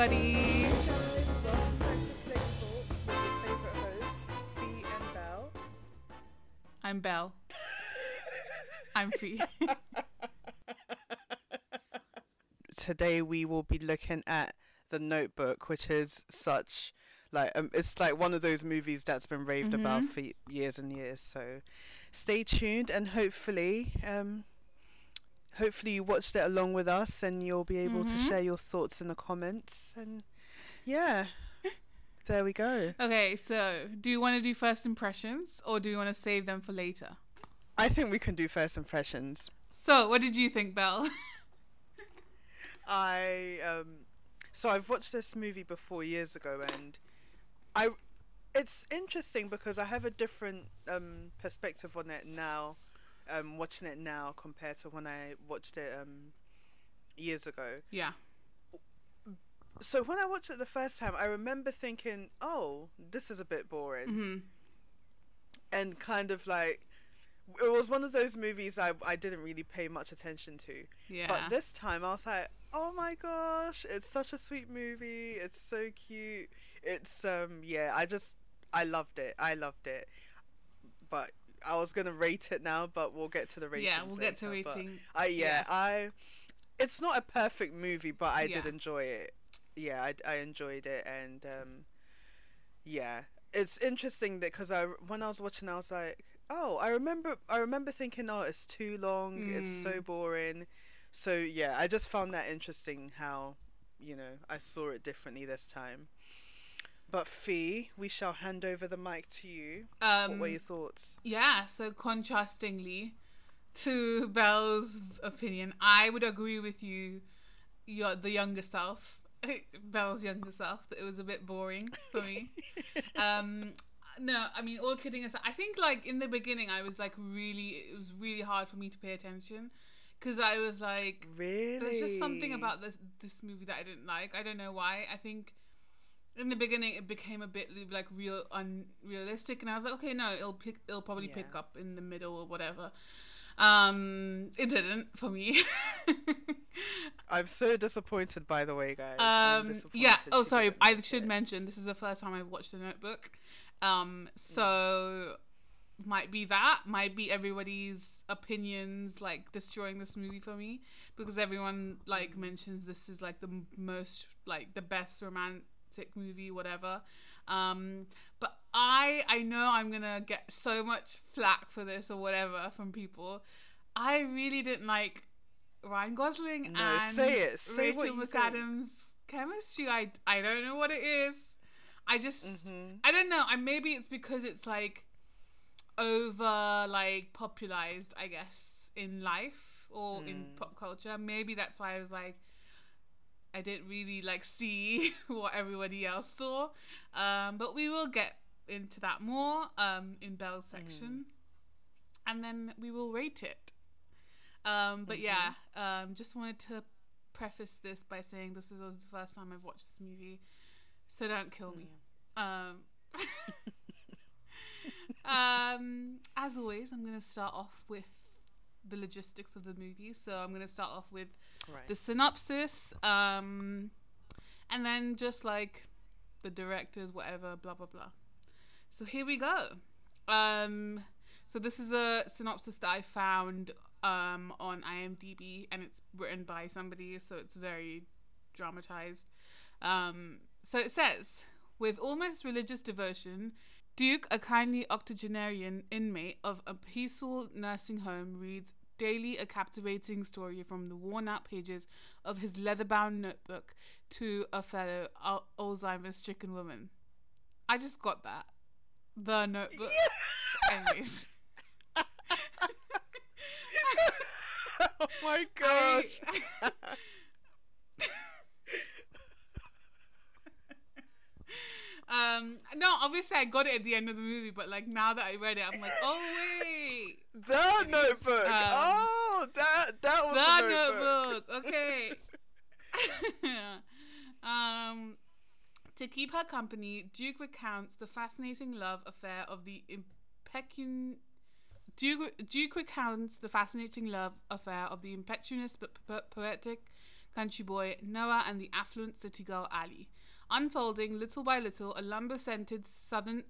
everybody. Guys, welcome back to Play with your favorite hosts, Fee and Belle. I'm Belle. I'm Fee. Today we will be looking at The Notebook, which is such like um, it's like one of those movies that's been raved about for years and years. So stay tuned and hopefully um hopefully you watched it along with us and you'll be able to share your thoughts in the comments and yeah. There we go. Okay, so do you want to do first impressions or do you want to save them for later? I think we can do first impressions. So, what did you think, Belle? I um so I've watched this movie before years ago and I it's interesting because I have a different um perspective on it now um watching it now compared to when I watched it um years ago. yeah. So when I watched it the first time I remember thinking, "Oh, this is a bit boring." hmm And kind of like it was one of those movies I I didn't really pay much attention to. Yeah. But this time I was like, oh my gosh, it's such a sweet movie. It's so cute. It's um yeah, I just I loved it. I loved it. But I was gonna rate it now, but we'll get to the rating. Yeah, we'll get to rating. I yeah, Yeah. I. It's not a perfect movie, but I did enjoy it. Yeah, I, I enjoyed it, and um, yeah, it's interesting that because I when I was watching, I was like, oh, I remember I remember thinking, oh, it's too long, it's Mm. so boring. So yeah, I just found that interesting how, you know, I saw it differently this time. But Fee, we shall hand over the mic to you. Um, what were your thoughts? Yeah, so contrastingly to Belle's opinion, I would agree with you, your the younger self, Belle's younger self, that it was a bit boring for me. um, no, I mean, all kidding aside, I think like in the beginning, I was like really, it was really hard for me to pay attention because I was like, Really? there's just something about this this movie that I didn't like. I don't know why. I think in the beginning it became a bit like real unrealistic, and I was like, okay, no, it'll pick, it'll probably pick up in the middle or whatever. Um, it didn't for me. I'm so disappointed, by the way, guys. Um, yeah. Oh, sorry. I should it. mention this is the first time I've watched The Notebook. Um, so might be that might be everybody's opinions like destroying this movie for me because everyone like mentions this is like the most like the best romantic movie whatever um but i i know i'm gonna get so much flack for this or whatever from people i really didn't like ryan gosling No, and say it. Say rachel you think. mcadams chemistry i i don't know what it is i just Mhm. i don't know i maybe it's because it's like over like popularized i guess in life or in Mm. pop culture maybe that's why i was like i didn't really like see what everybody else saw um but we will get into that more um in belle's Mm. section and then we will rate it um but Mm-hmm. yeah um just wanted to preface this by saying this is the first time i've watched this movie so don't kill me Mm. um um, as always, I'm going to start off with the logistics of the movie. So I'm going to start off with Right. the synopsis, um, and then just like the directors, whatever, blah blah blah. So here we go. Um, so this is a synopsis that I found um, on IMDb, and it's written by somebody, so it's very dramatized. Um, so it says, with almost religious devotion, Duke, a kindly octogenarian inmate of a peaceful nursing home, reads daily a captivating story from the worn out pages of his leather bound notebook to a fellow Al- Alzheimer's stricken woman. I just got that. The notebook. Anyways. oh my gosh. um no obviously i got it at the end of the movie but like now that i read it i'm like oh wait The notebook. Um, oh, that that was the the notebook. notebook okay um to keep her company duke recounts the fascinating love affair of the impecun Duke, Duke recounts the fascinating love affair of the impetuous but po- poetic country boy Noah and the affluent city girl Allie. Unfolding little by little, a lumber scented southern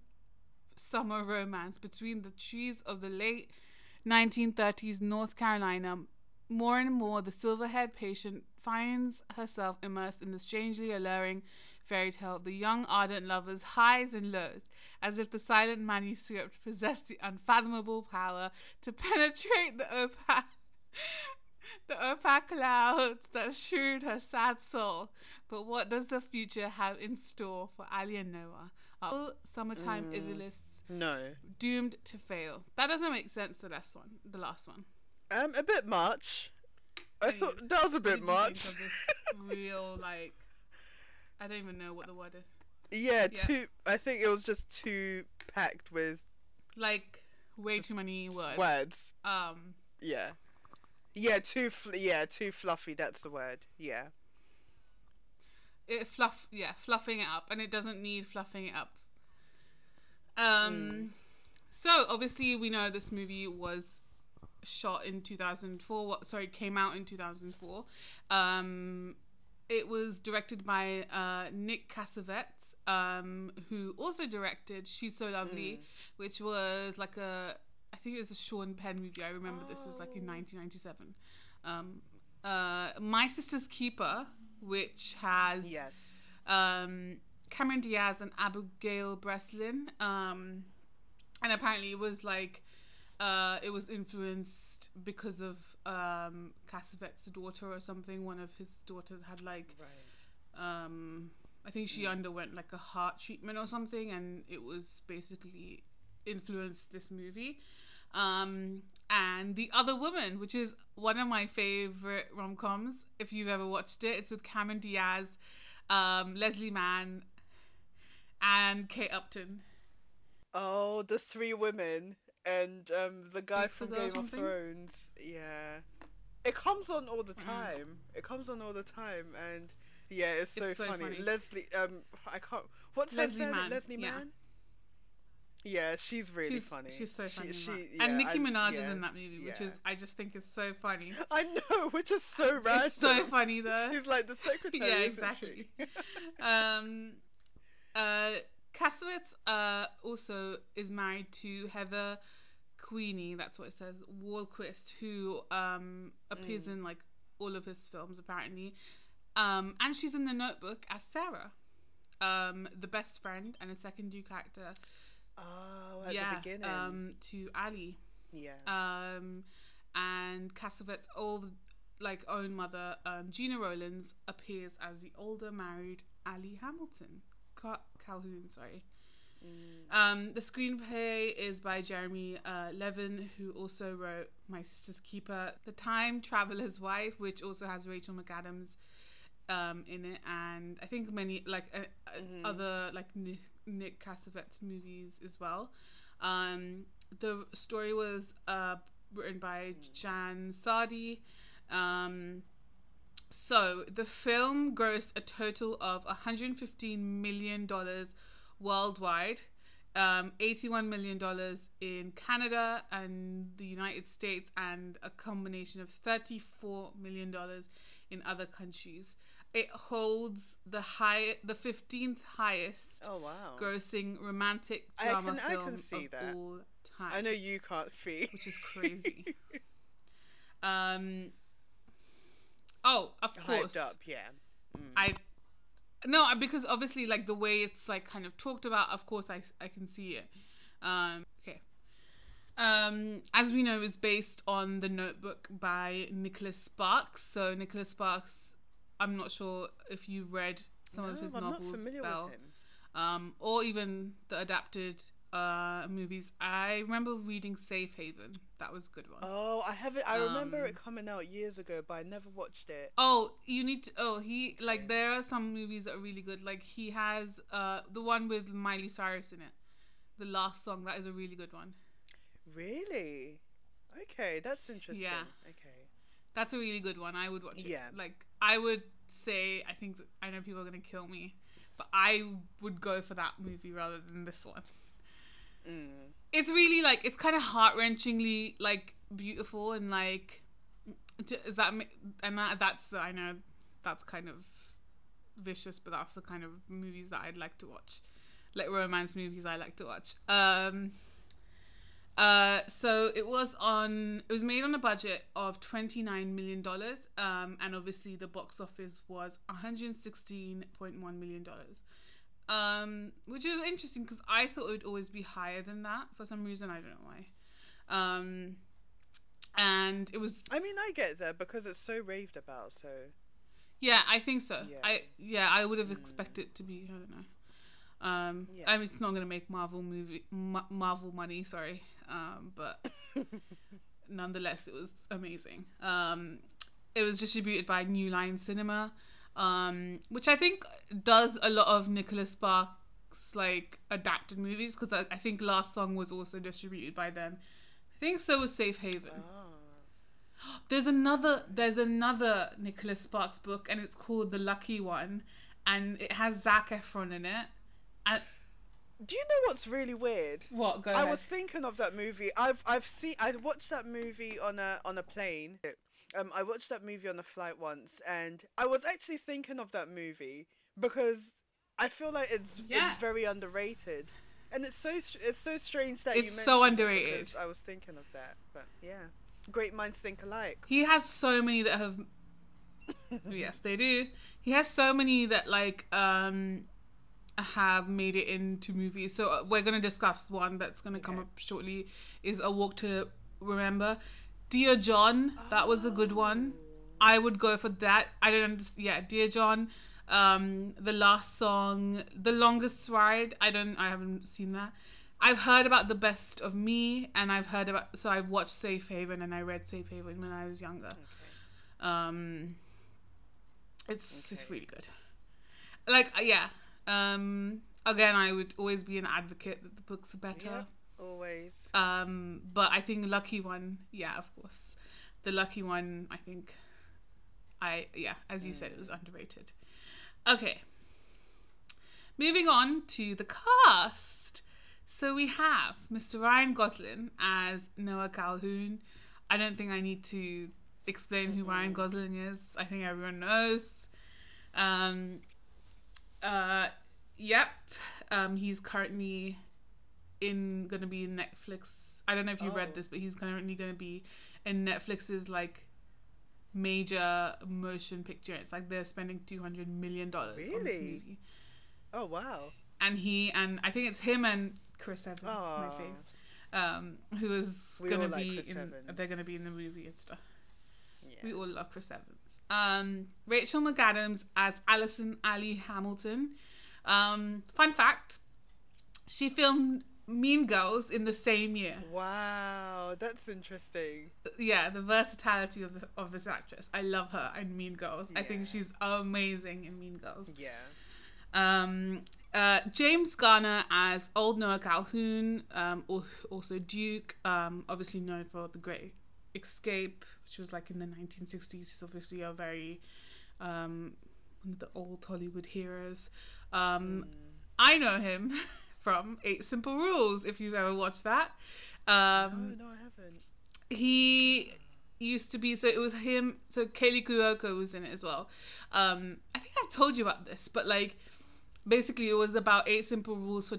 summer romance between the trees of the late 1930s North Carolina. More and more, the silver haired patient finds herself immersed in the strangely alluring fairy tale of the young ardent lovers' highs and lows, as if the silent manuscript possessed the unfathomable power to penetrate the opaque. The opaque clouds that shroud her sad soul. But what does the future have in store for Allie and Noah? Are all summertime Mm. idealists No. doomed to fail? That doesn't make sense. The last one, the last one. Um, a bit much. I Anyways, thought that was a bit did you think much. real like, I don't even know what the word is. Yeah, Yeah. too. I think it was just too packed with Like way too many words. words. Um, Yeah. Yeah, too. Fl- yeah, too fluffy. That's the word. Yeah. it fluff yeah fluffing it up and it doesn't need fluffing it up um so obviously we know this movie was shot in 2004 what sorry came out in 2004 um it was directed by uh nick cassavetes um who also directed she's so lovely which was like a think it was a sean penn movie i remember this was like in Oh. 1997 um uh my sister's keeper which has Yes. um, Cameron Diaz and Abigail Breslin. Um, and apparently it was like, uh, it was influenced because of um, Cassavetes' daughter or something. One of his daughters had like, Right. um, I think she underwent like a heart treatment or something, and it was basically influenced this movie. Um, and The Other Woman, which is one of my favorite rom coms. If you've ever watched it, it's with Cameron Diaz, um, Leslie Mann, and Kate Upton. Oh, the three women and um the guy from Game of? Thrones. Yeah. It comes on all the Mm. time. It comes on all the time, and yeah, it's so, It's so funny. funny. Leslie, um, I can't. What's Leslie her? Mann, Leslie. Mann. Yeah, she's really she's, funny. She's so funny. in she- yeah, and Nicki Minaj is in that movie, which yeah. is I just think is so funny. I know, which is so random. It's so funny though. She's like the secretary. Yeah, exactly. she? um, uh, Cassavetes uh, also is married to Heather Queenie. That's what it says. Wahlquist, who um, appears Mm. in like all of his films apparently, um, and she's in The Notebook as Sarah, um, the best friend and a secondary character. Oh, at yeah, the beginning. um, to Allie. yeah. Um, and Cassavetes' old, like own mother, um, Gena Rowlands, appears as the older married Allie Hamilton. Ca- Calhoun, sorry. Mm. Um, the screenplay is by Jeremy uh, Leven, who also wrote My Sister's Keeper, The Time Traveler's Wife, which also has Rachel McAdams um, in it, and I think many like uh, uh, Mhm. other like Nick Cassavetes movies as well. Um, the story was uh, written by Jan Sardi. Um, so the film grossed a total of 115 million dollars worldwide, um, 81 million dollars in Canada and the United States, and a combination of 34 million dollars in other countries. It holds the high, the 15th highest Oh wow. grossing romantic I drama can- I film can see of that. all time. I know you can't fee. which is crazy. um. Oh, of course. Hyped up, yeah. Mm. I no, because obviously, like the way it's like kind of talked about. Of course, I I can see it. Um. Okay. Um, as we know, is based on the Notebook by Nicholas Sparks. So Nicholas Sparks, I'm not sure if you've read some of his I'm novels, not familiar Belle with him. um, or even the adapted uh, movies. I remember reading Safe Haven. That was a good one. Oh, I haven't. I remember Um, it coming out years ago, but I never watched it. Oh, you need to. Oh, he like there are some movies that are really good. Like he has uh the one with Miley Cyrus in it. The last song that is a really good one. Really? Okay, that's interesting. Yeah. Okay. That's a really good one. I would watch it. Yeah. Like I would say, I think I know people are gonna kill me, but I would go for that movie rather than this one. Mm. It's really like it's kind of heart wrenchingly like beautiful and like is that and that that's the I know that's kind of vicious, but that's the kind of movies that I'd like to watch, like romance movies I like to watch. Um, uh, so it was on. It was made on a budget of twenty nine million dollars, um, and obviously the box office was one hundred sixteen point one million dollars. Um, which is interesting because I thought it would always be higher than that for some reason. I don't know why. Um, and it was I mean, I get that because it's so raved about. So yeah, I think so. Yeah. I yeah, I would have Mm. expected to be. I don't know. Um, Yeah. I mean, it's not gonna make Marvel movie Ma- Marvel money. Sorry, um, but nonetheless, it was amazing. Um, it was distributed by New Line Cinema, um, which I think does a lot of Nicholas Sparks like adapted movies because I, I think Last Song was also distributed by them. I think so was Safe Haven. ah. There's another there's another Nicholas Sparks book and it's called The Lucky One and it has Zac Efron in it. And do you know what's really weird? what go I ahead. was thinking of that movie. I've I've seen I watched that movie on a on a plane. Um, I watched that movie on a flight once, and I was actually thinking of that movie because I feel like it's Yeah. it's very underrated, and it's so it's so strange that you It's so underrated. I was thinking of that, but yeah, great minds think alike. He has so many that have Yes, they do. He has so many that like um have made it into movies. So uh, we're going to discuss one that's going to come Okay. up shortly is A Walk to Remember. Dear John, that was a good one. I would go for that. I don't understand. Yeah, Dear John. Um, the last song, The Longest Ride. I don't. I haven't seen that. I've heard about The Best of Me, and I've heard about. So I've watched Safe Haven, and I read Safe Haven when I was younger. Okay. Um, it's it's really good. Like uh, yeah. Um, again, I would always be an advocate that the books are better. Yeah, always. Um, but I think Lucky One, yeah, of course, the Lucky One. I think, I yeah, as you said, it was underrated. Okay, moving on to the cast. So we have Mr. Ryan Gosling as Noah Calhoun. I don't think I need to explain who Ryan Gosling is. I think everyone knows. Um, uh, yep. Um, he's currently in gonna be in Netflix. I don't know if you read Oh. this, but he's currently gonna be in Netflix's like major motion picture. It's like they're spending two hundred million dollars on this movie, Oh wow. and he and I think it's him and Chris Evans, my Aw. favorite, um, who is We gonna like be Chris in. Evans. They're gonna be in the movie and stuff. Yeah. We all love Chris Evans. Um, Rachel McAdams as Allison Allie Hamilton. Um, fun fact: she filmed Mean Girls in the same year. Wow, that's interesting. Yeah, the versatility of the, of this actress. I love her in Mean Girls. I think she's amazing in Mean Girls. Yeah. Um, uh, James Garner as Old Noah Calhoun, um, al- also Duke, um, obviously known for The Great Escape, which was like in the 1960s. He's obviously a very um, one of the old Hollywood heroes. Um, I know him from Eight Simple Rules. If you've ever watched that, um, no, no, I haven't. he used to be so it was him so Kaley Cuoco was in it as well. Um I think I've told you about this, but like basically it was about eight simple rules for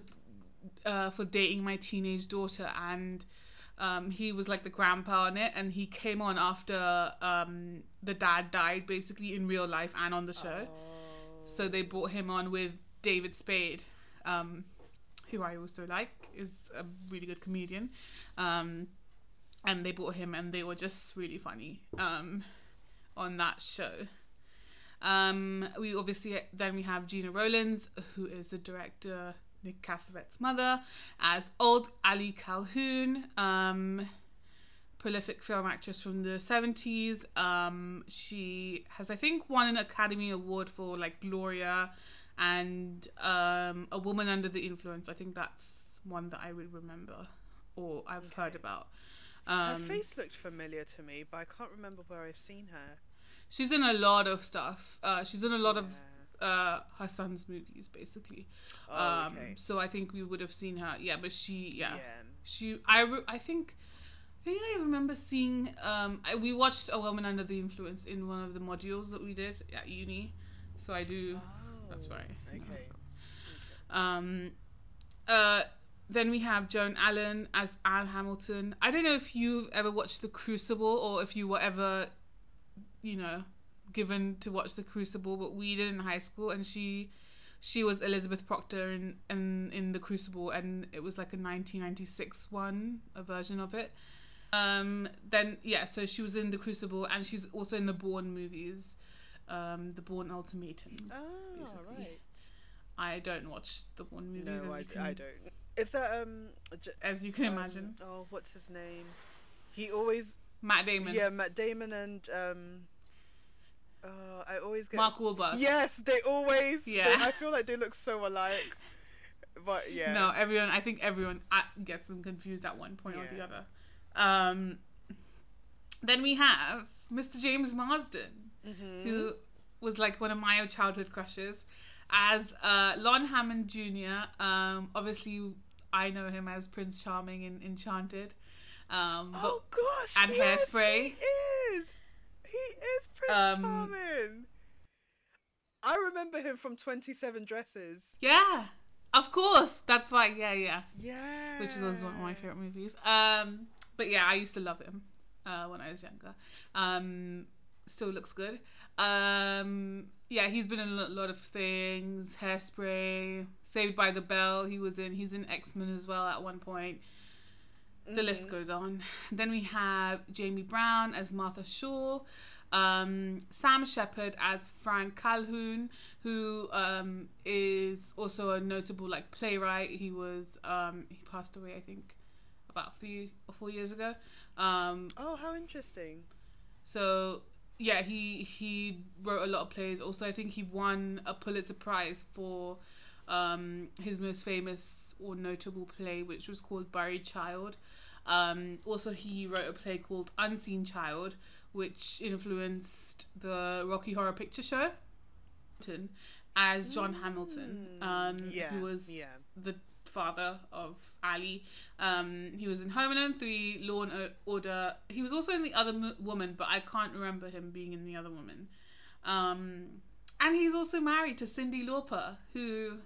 uh for dating my teenage daughter and um he was like the grandpa on it and he came on after um the dad died basically in real life and on the show. So they brought him on with David Spade, um, who I also like, is a really good comedian. Um, and they brought him, and they were just really funny um, on that show. Um, we obviously then we have Gena Rowlands, who is the director Nick Cassavet's mother, as old Allie Calhoun. Um, prolific film actress from the 70s. Um, she has, I think, won an Academy Award for like Gloria and um, A Woman Under the Influence. I think that's one that I would remember or I've heard about. Her Um, face looked familiar to me, but I can't remember where I've seen her. she's in a lot of stuff. Uh, she's in a lot of uh, her son's movies, basically. Oh, um, okay. So I think we would have seen her. Yeah, but she, yeah. Yeah. she I, I think I think I remember seeing. Um, I, we watched A Woman Under the Influence in one of the modules that we did at uni, so I do. That's Oh, right. Okay. Um, uh, then we have Joan Allen as Anne Hamilton. I don't know if you've ever watched The Crucible or if you were ever, you know, given to watch The Crucible, but we did in high school, and she, she was Elizabeth Proctor in in in The Crucible, and it was like a 1996 one, a version of it. Um, then yeah, so she was in The Crucible, and she's also in the Bourne movies, um, the Bourne Ultimatums. Basically. right. I don't watch the Bourne movies. No, I, can, I don't. Is that um? J- As you can um, imagine, Oh, what's his name? He always Matt Damon, yeah, Matt Damon and um. Uh, I always get Mark Wahlberg. Yes, they always. they- Yeah. I feel like they look so alike. But yeah. No, everyone. I think everyone gets them confused at one point or the other. Um, then we have Mr. James Marsden, Mhm. who was like one of my childhood crushes, as uh, Lon Hammond Jr. Um, obviously, I know him as Prince Charming in Enchanted. Um, but Oh gosh. and yes, Hairspray. He is. He is Prince Um, Charming. I remember him from Twenty Seven Dresses. yeah, of course, that's why. Yeah, yeah. Yeah. which was one of my favorite movies. Um, but yeah, I used to love him uh, when I was younger. Um, still looks good. Um, yeah, he's been in a lot of things. Hairspray, Saved by the Bell. He was in. He's in X Men as well at one point. The list Mhm. goes on. Then we have Jamie Brown as Martha Shaw. Um, Sam Shepard as Frank Calhoun, who um, is also a notable like playwright. He was um, he passed away, I think, about three or four years ago. Um, Oh, how interesting. so yeah, he he wrote a lot of plays. Also, I think he won a Pulitzer Prize for um, his most famous or notable play, which was called Buried Child. Um, also, he wrote a play called Unseen Child, which influenced the Rocky Horror Picture Show. As John Hamilton, Mm, um, yeah, who was yeah. the father of Ali. Um, he was in Home Alone 3, Law and Order. He was also in The Other Mo- Woman, but I can't remember him being in The Other Woman. Um, and he's also married to Cyndi Lauper, who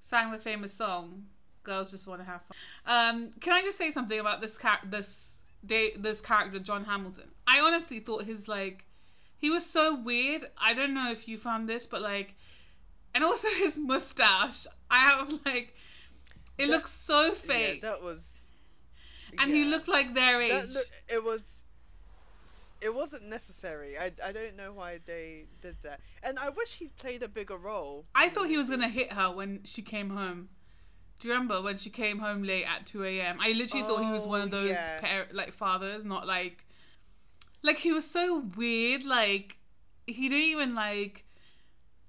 sang the famous song "Girls Just Want to Have Fun." Um, can I just say something about this char- this day this character John Hamilton? I honestly thought his like he was so weird. I don't know if you found this, but like, and also his mustache. I have like, it That- looks so fake, Yeah, that was. and he looked like their age. That look, it was. It wasn't necessary. I, I don't know why they did that. And I wish he played a bigger role. I thought he was gonna hit her when she came home. Do you remember when she came home late at two a.m.? I literally thought he was one of Oh, those yeah. par- like fathers, not like, like he was so weird. Like he didn't even like.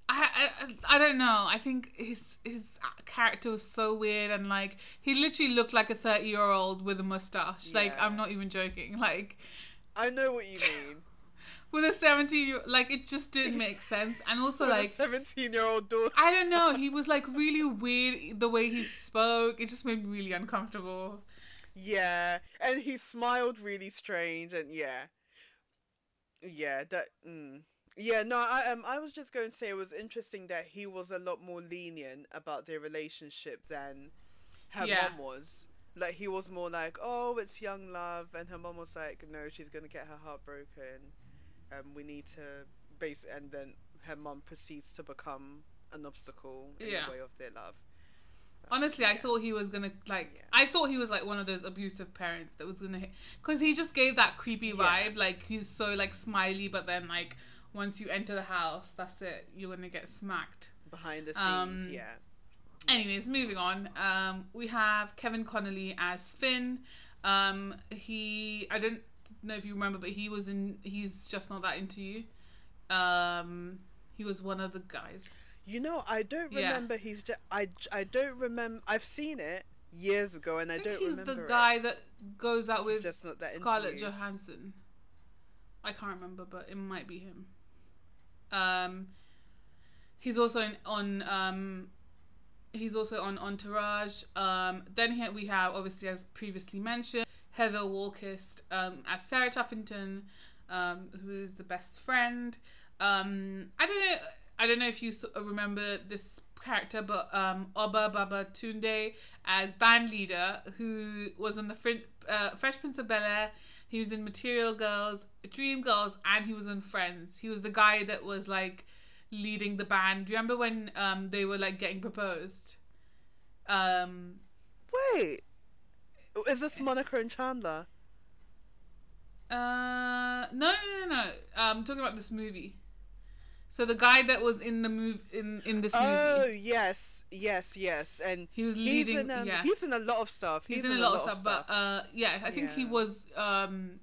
I, I I don't know. I think his his character was so weird and like he literally looked like a thirty year old with a mustache. Like I'm not even joking. Like I know what you mean. with a seventeen year like it just didn't make sense. And also like a seventeen-year-old daughter. I don't know. He was like really weird the way he spoke. It just made me really uncomfortable. Yeah, and he smiled really strange, and yeah, yeah, that. Mm. Yeah, no, I um, I was just going to say it was interesting that he was a lot more lenient about their relationship than her Yeah. mom was. Like he was more like, oh, it's young love, and her mom was like, no, she's gonna get her heart broken. Um, we need to base, and then her mom proceeds to become an obstacle in Yeah. the way of their love. Honestly, I thought he was gonna like. Yeah. I thought he was like one of those abusive parents that was gonna hit because he just gave that creepy Yeah. vibe. Like he's so like smiley, but then like once you enter the house, that's it. You're gonna get smacked. behind the scenes, Um, yeah. Anyways, moving on. Um, we have Kevin Connolly as Finn. Um, he I don't know if you remember, but he was in. He's just not that into you. Um, he was one of the guys. You know, I don't Yeah. remember. He's just. I. I don't remember. I've seen it years ago, and I, I, don't he's remember. the it. guy that goes out with just not that Scarlett. Johansson. I can't remember, but it might be him. Um, he's also on. Um, he's also on Entourage. Um, then here we have, obviously, as previously mentioned, Heather Wahlquist um, as Sarah Tuffington, um, who is the best friend. Um, I don't know. I don't know if you remember this character, but um, Obba Babatundé as band leader, who was in the Frin- uh, Fresh Prince of Bel Air. He was in Material Girls, Dream Girls, and he was in Friends. He was the guy that was like leading the band. Do you remember when um, they were like getting proposed? Um, Wait, is this Monica and Chandler? Uh, no, no, no, no. I'm talking about this movie. So the guy that was in the move in in this movie. Oh yes, yes, yes, and he was he's leading. in um, yeah, he's in a lot of stuff. he's, in a lot, of stuff, but uh, yeah, I think he was. Um,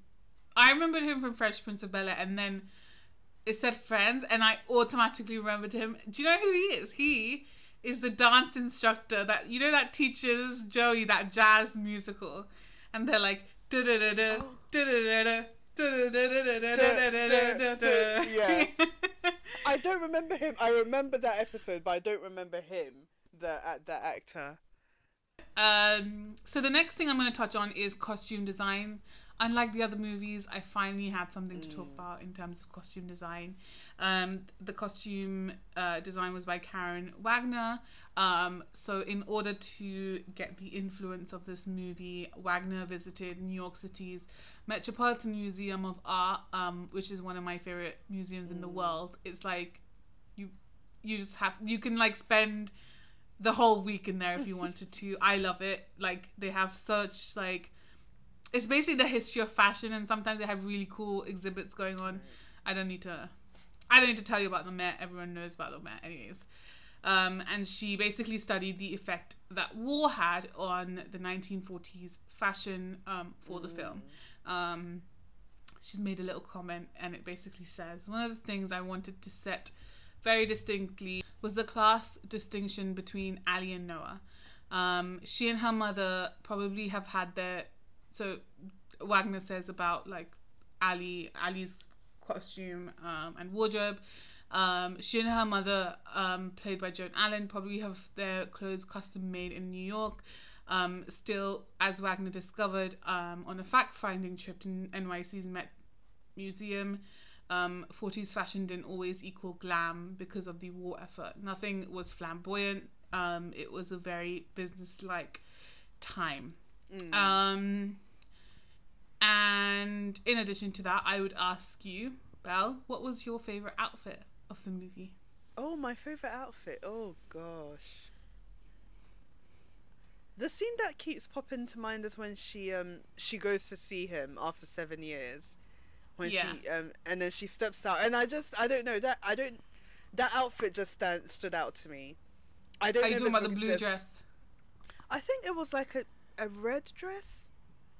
I remembered him from Fresh Prince of Bel Air, and then it said Friends, and I automatically remembered him. Do you know who he is? He is the dance instructor that you know that teaches Joey that jazz musical, and they're like da da da da da da da da. Yeah. I don't remember him. I remember that episode, but I don't remember him, the uh, that actor. Um, so the next thing I'm going to touch on is costume design. Unlike the other movies, I finally had something to talk about in terms of costume design. Um, the costume uh, design was by Karyn Wagner. Um, so in order to get the influence of this movie, Wagner visited New York City's Metropolitan Museum of Art, um, which is one of my favorite museums in the world. It's like you you just have you can like spend the whole week in there if you wanted to. I love it. Like they have such like it's basically the history of fashion and sometimes they have really cool exhibits going on. I don't need to I don't need to tell you about the Met. Everyone knows about the Met anyways. Um, and she basically studied the effect that war had on the 1940s fashion um, for the film. Um, she's made a little comment and it basically says one of the things I wanted to set very distinctly was the class distinction between Allie and Noah. Um, she and her mother probably have had their so Wagner says about like Allie Allie's costume um, and wardrobe. Um, she and her mother, um, played by Joan Allen, probably have their clothes custom made in New York. Um, still, as Wagner discovered um, on a fact finding trip to NYC's Met Museum, um, 40s fashion didn't always equal glam because of the war effort. Nothing was flamboyant, um, it was a very business-like time. Um, and in addition to that, I would ask you, Belle, what was your favorite outfit of the movie? Oh, my favorite outfit. Oh gosh. The scene that keeps popping to mind is when she um she goes to see him after seven years, when Yeah. she um and then she steps out and I just I don't know that I don't that outfit just stand, stood out to me. I don't Are know. you talking about the blue because- dress? I think it was like a a red dress.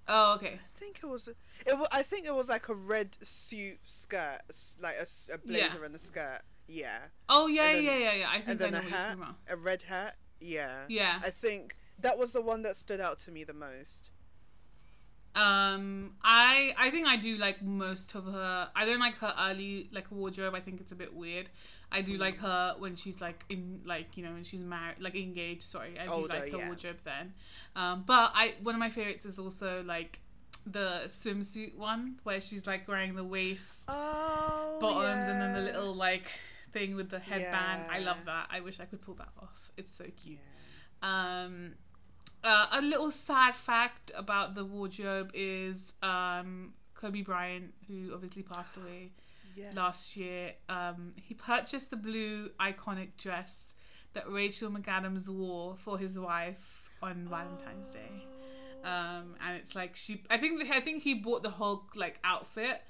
Oh, okay. I think it was. It was. I think it was like a red suit skirt, like a blazer Yeah. and a skirt. Yeah, Oh, yeah, then- yeah, yeah, yeah. I think and then know a hat, a red hat. Yeah. Yeah. I think that was the one that stood out to me the most. Um, I I think I do like most of her. I don't like her early like wardrobe. I think it's a bit weird. I do like her when she's like in like you know when she's married like engaged. Sorry, I do Older, like her yeah. wardrobe then. Um, but I one of my favorites is also like the swimsuit one where she's like wearing the waist Oh. bottoms and then the little like thing with the headband. I love that. I wish I could pull that off. It's so cute. Yeah. Um, uh, a little sad fact about the wardrobe is um, Kobe Bryant, who obviously passed away Yes. last year. Um, he purchased the blue iconic dress that Rachel McAdams wore for his wife on Valentine's Day. Oh. Um, and it's like she, I think, I think he bought the whole like outfit.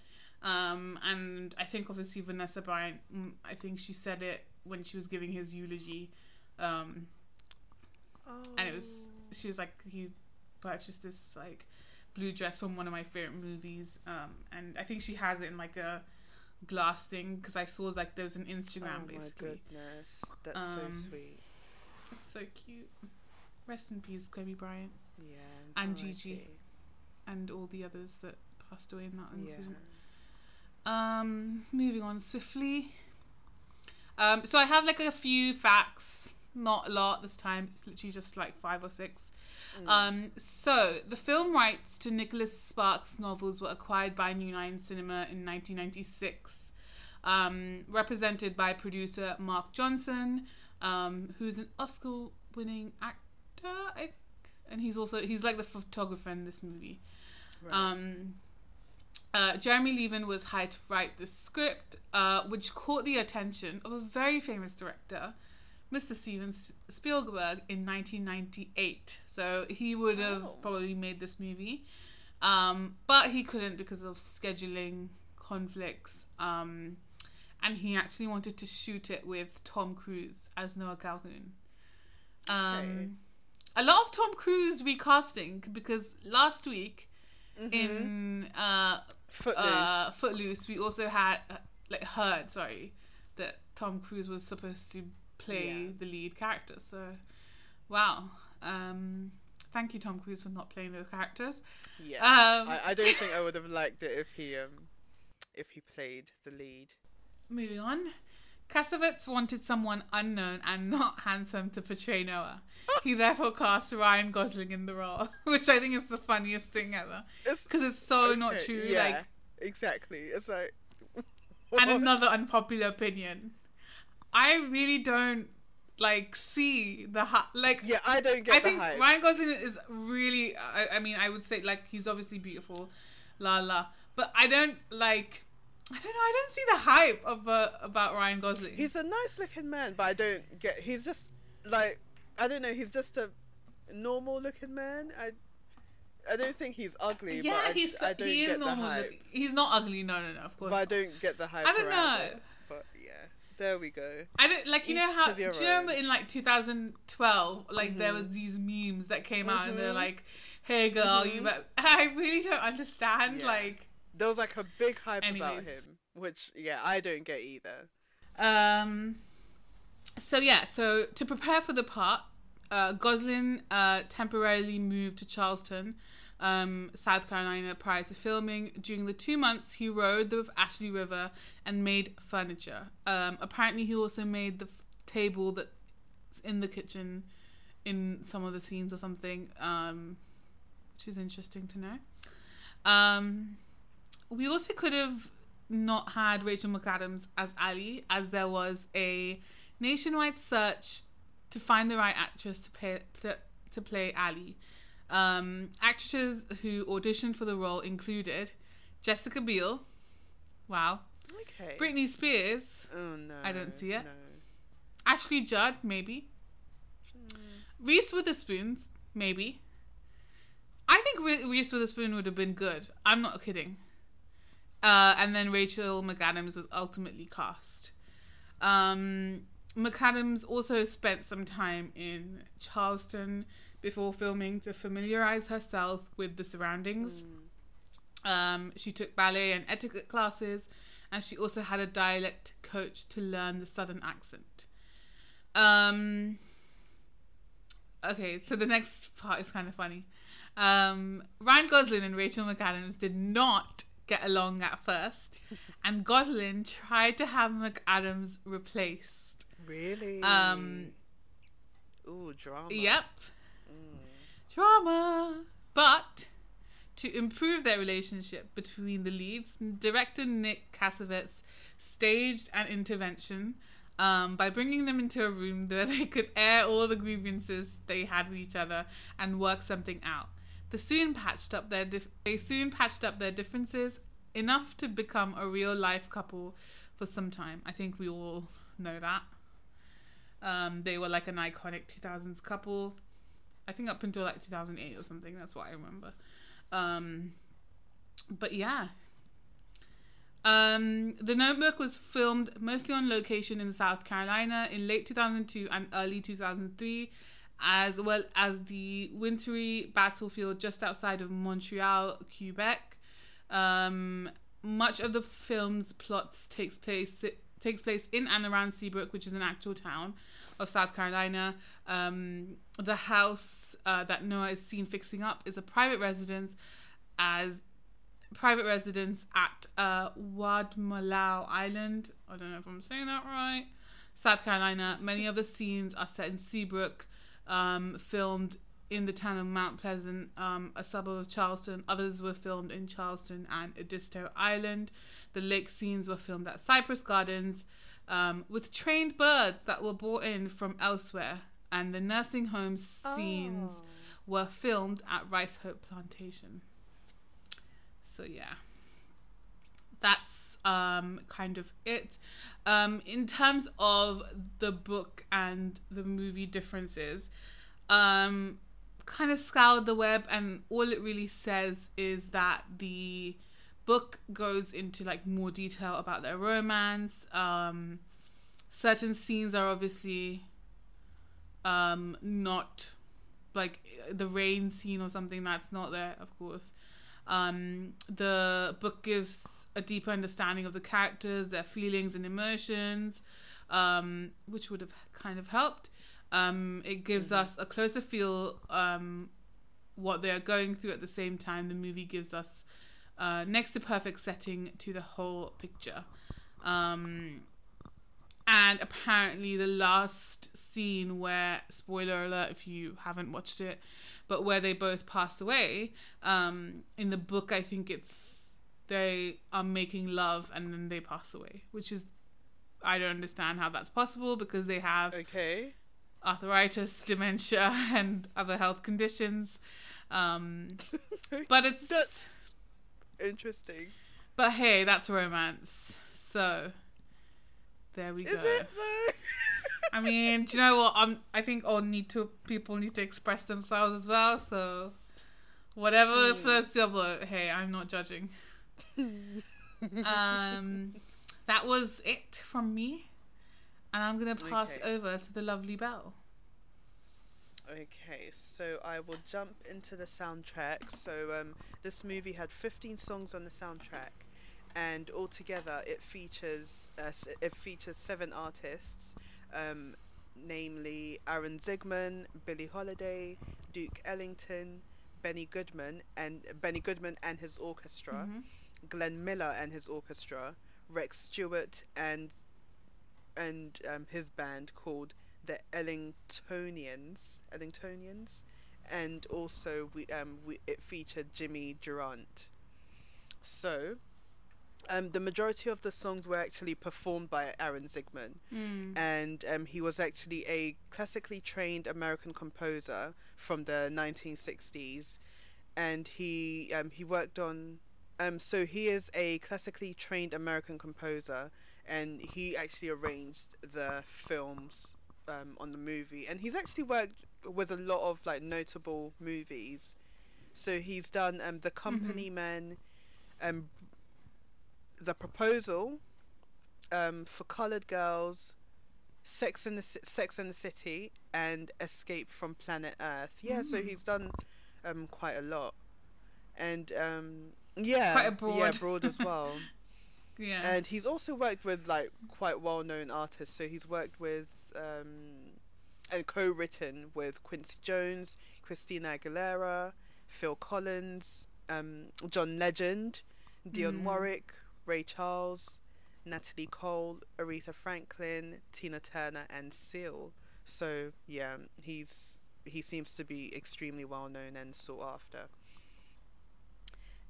Um, and I think obviously Vanessa Bryant, mm, I think she said it when she was giving his eulogy. Um, and it was she was like he purchased this like blue dress from one of my favorite movies um and i think she has it in like a glass thing because i saw like there was an instagram oh basically my goodness, that's Um, so sweet. it's so cute rest in peace kobe bryant Yeah. and. Gigi. and all the others that passed away in that Yeah. incident um moving on swiftly um so i have like a few facts not a lot this time it's literally just like five or six Um, so the film rights to Nicholas Sparks' novels were acquired by New Line Cinema in 1996, um, represented by producer Mark Johnson, um, who's an Oscar-winning actor, I think, and he's also he's like the photographer in this movie. Right. Um, uh, Jeremy Leven was hired to write the script, uh, which caught the attention of a very famous director, Mr. Steven Spielberg, in 1998. So he would have Oh. probably made this movie, um, but he couldn't because of scheduling conflicts. Um, and he actually wanted to shoot it with Tom Cruise as Noah Calhoun. Um, Okay. A lot of Tom Cruise recasting because last week Mhm. in uh, Footloose. uh, Footloose, we also had uh, like heard sorry that Tom Cruise was supposed to play Yeah. the lead character. So, wow. Um, thank you, Tom Cruise, for not playing those characters. yeah. Um, I, I don't think I would have liked it if he um if he played the lead. moving on. Cassavetes wanted someone unknown and not handsome to portray Noah. He therefore cast Ryan Gosling in the role, which I think is the funniest thing ever because it's so not true. Yeah, Like exactly. It's like. and another unpopular opinion. I really don't like see the hi- like. Yeah, I don't get I the think hype. Ryan Gosling is really. I, I mean, I would say like he's obviously beautiful, la la. But I don't like. I don't know. I don't see the hype of uh, about Ryan Gosling. He's a nice looking man, but I don't get. He's just like I don't know. He's just a normal looking man. I I don't think he's ugly. yeah, but I, he's I don't he is get the normal. hype. looking. He's not ugly. No, no, no. Of course. But I don't get the hype. I don't know. it. There we go. I don't like you know how do you remember own. in like 2012 like there Mhm. was these memes that came out and they're Mhm. like hey girl you Mhm. bet I really don't understand Yeah. like There was like a big hype about him, which yeah, I don't get either. um so yeah so to prepare for the part uh Gosling uh temporarily moved to Charleston um, South Carolina prior to filming. During the two months, he rode the Ashley River and made furniture. Um, apparently, he also made the f- table that's in the kitchen in some of the scenes or something, um, which is interesting to know. Um, we also could have not had Rachel McAdams as Allie, as there was a nationwide search to find the right actress to play to play Allie. Um, actresses who auditioned for the role included Jessica Biel, wow, Okay. Britney Spears, oh no. I don't see it. No. Ashley Judd, maybe, Reese Witherspoon, maybe. I think Re- Reese Witherspoon would have been good. I'm not kidding. Uh, and then Rachel McAdams was ultimately cast. Um, McAdams also spent some time in Charleston before filming to familiarize herself with the surroundings. Um, she took ballet and etiquette classes, and she also had a dialect coach to learn the southern accent. Um, okay, so the next part is kind of funny. Um, Ryan Gosling and Rachel McAdams did not get along at first, and Gosling tried to have McAdams replaced. Really? Um, Ooh, drama. Yep, Mm. Drama. But to improve their relationship between the leads, director Nick Cassavetes staged an intervention um, by bringing them into a room where they could air all the grievances they had with each other and work something out. They soon patched up their dif- they soon patched up their differences enough to become a real life couple for some time. I think we all know that. Um, they were like an iconic 2000s couple. I think up until like 2008 or something. That's what I remember. Um, but yeah. Um, the Notebook was filmed mostly on location in South Carolina in late 2002 and early 2003, as well as the wintry battlefield just outside of Montreal, Quebec. Um, much of the film's plots takes place takes place in and around Seabrook, which is an actual town of South Carolina. Um, the house uh, that Noah is seen fixing up is a private residence, as private residence at uh, Island. I don't know if I'm saying that right. South Carolina. Many of the scenes are set in Seabrook, um, filmed in the town of Mount Pleasant, um, a suburb of Charleston. Others were filmed in Charleston and Edisto Island. The lake scenes were filmed at Cypress Gardens um, with trained birds that were brought in from elsewhere. And the nursing home scenes Oh. were filmed at Rice Hope Plantation. So, yeah. That's um, kind of it. Um, in terms of the book and the movie differences, um, kind of scoured the web, and all it really says is that the book goes into like more detail about their romance. Um, certain scenes are obviously um, not like the rain scene or something that's not there, of course. Um, the book gives a deeper understanding of the characters, their feelings and emotions, um, which would have kind of helped. Um, it gives us a closer feel um, what they are going through at the same time. The movie gives us uh, next to perfect setting to the whole picture. Um, and apparently, the last scene where, spoiler alert if you haven't watched it, but where they both pass away, um, in the book, I think it's they are making love and then they pass away, which is, I don't understand how that's possible because they have Okay. arthritis, dementia, and other health conditions. Um, but it's interesting. but hey, that's romance. So there we Is go. Is it though? I mean, do you know what? I'm. I think all need to people need to express themselves as well. So whatever Mm. floats your boat. Hey, I'm not judging. um, that was it from me, and I'm gonna pass Okay. over to the lovely Belle. Okay, so I will jump into the soundtrack. So um, this movie had 15 songs on the soundtrack, and altogether it features uh, it features seven artists, um, namely Aaron Zigman, Billie Holiday, Duke Ellington, Benny Goodman, and Benny Goodman and his orchestra, Mhm. Glenn Miller and his orchestra, Rex Stewart and and um, his band called the Ellingtonians, Ellingtonians, and also we um we it featured Jimmy Durant. So, um, the majority of the songs were actually performed by Aaron Zigman, Mm. and um, he was actually a classically trained American composer from the 1960s, and he um, he worked on um, so he is a classically trained American composer, and he actually arranged the films um, on the movie, and he's actually worked with a lot of like notable movies. So he's done um, The Company Men, um, The Proposal, um, For Colored Girls, Sex in the Ci- Sex in the City, and Escape from Planet Earth. Yeah, so Mm. he's done um, quite a lot, and um, yeah, Quite a yeah, broad. broad as well. Yeah. And he's also worked with like quite well-known artists. So he's worked with um, and co-written with Quincy Jones, Christina Aguilera, Phil Collins, um, John Legend, Dionne Mm. Warwick, Ray Charles, Natalie Cole, Aretha Franklin, Tina Turner, and Seal. So yeah, he's he seems to be extremely well known and sought after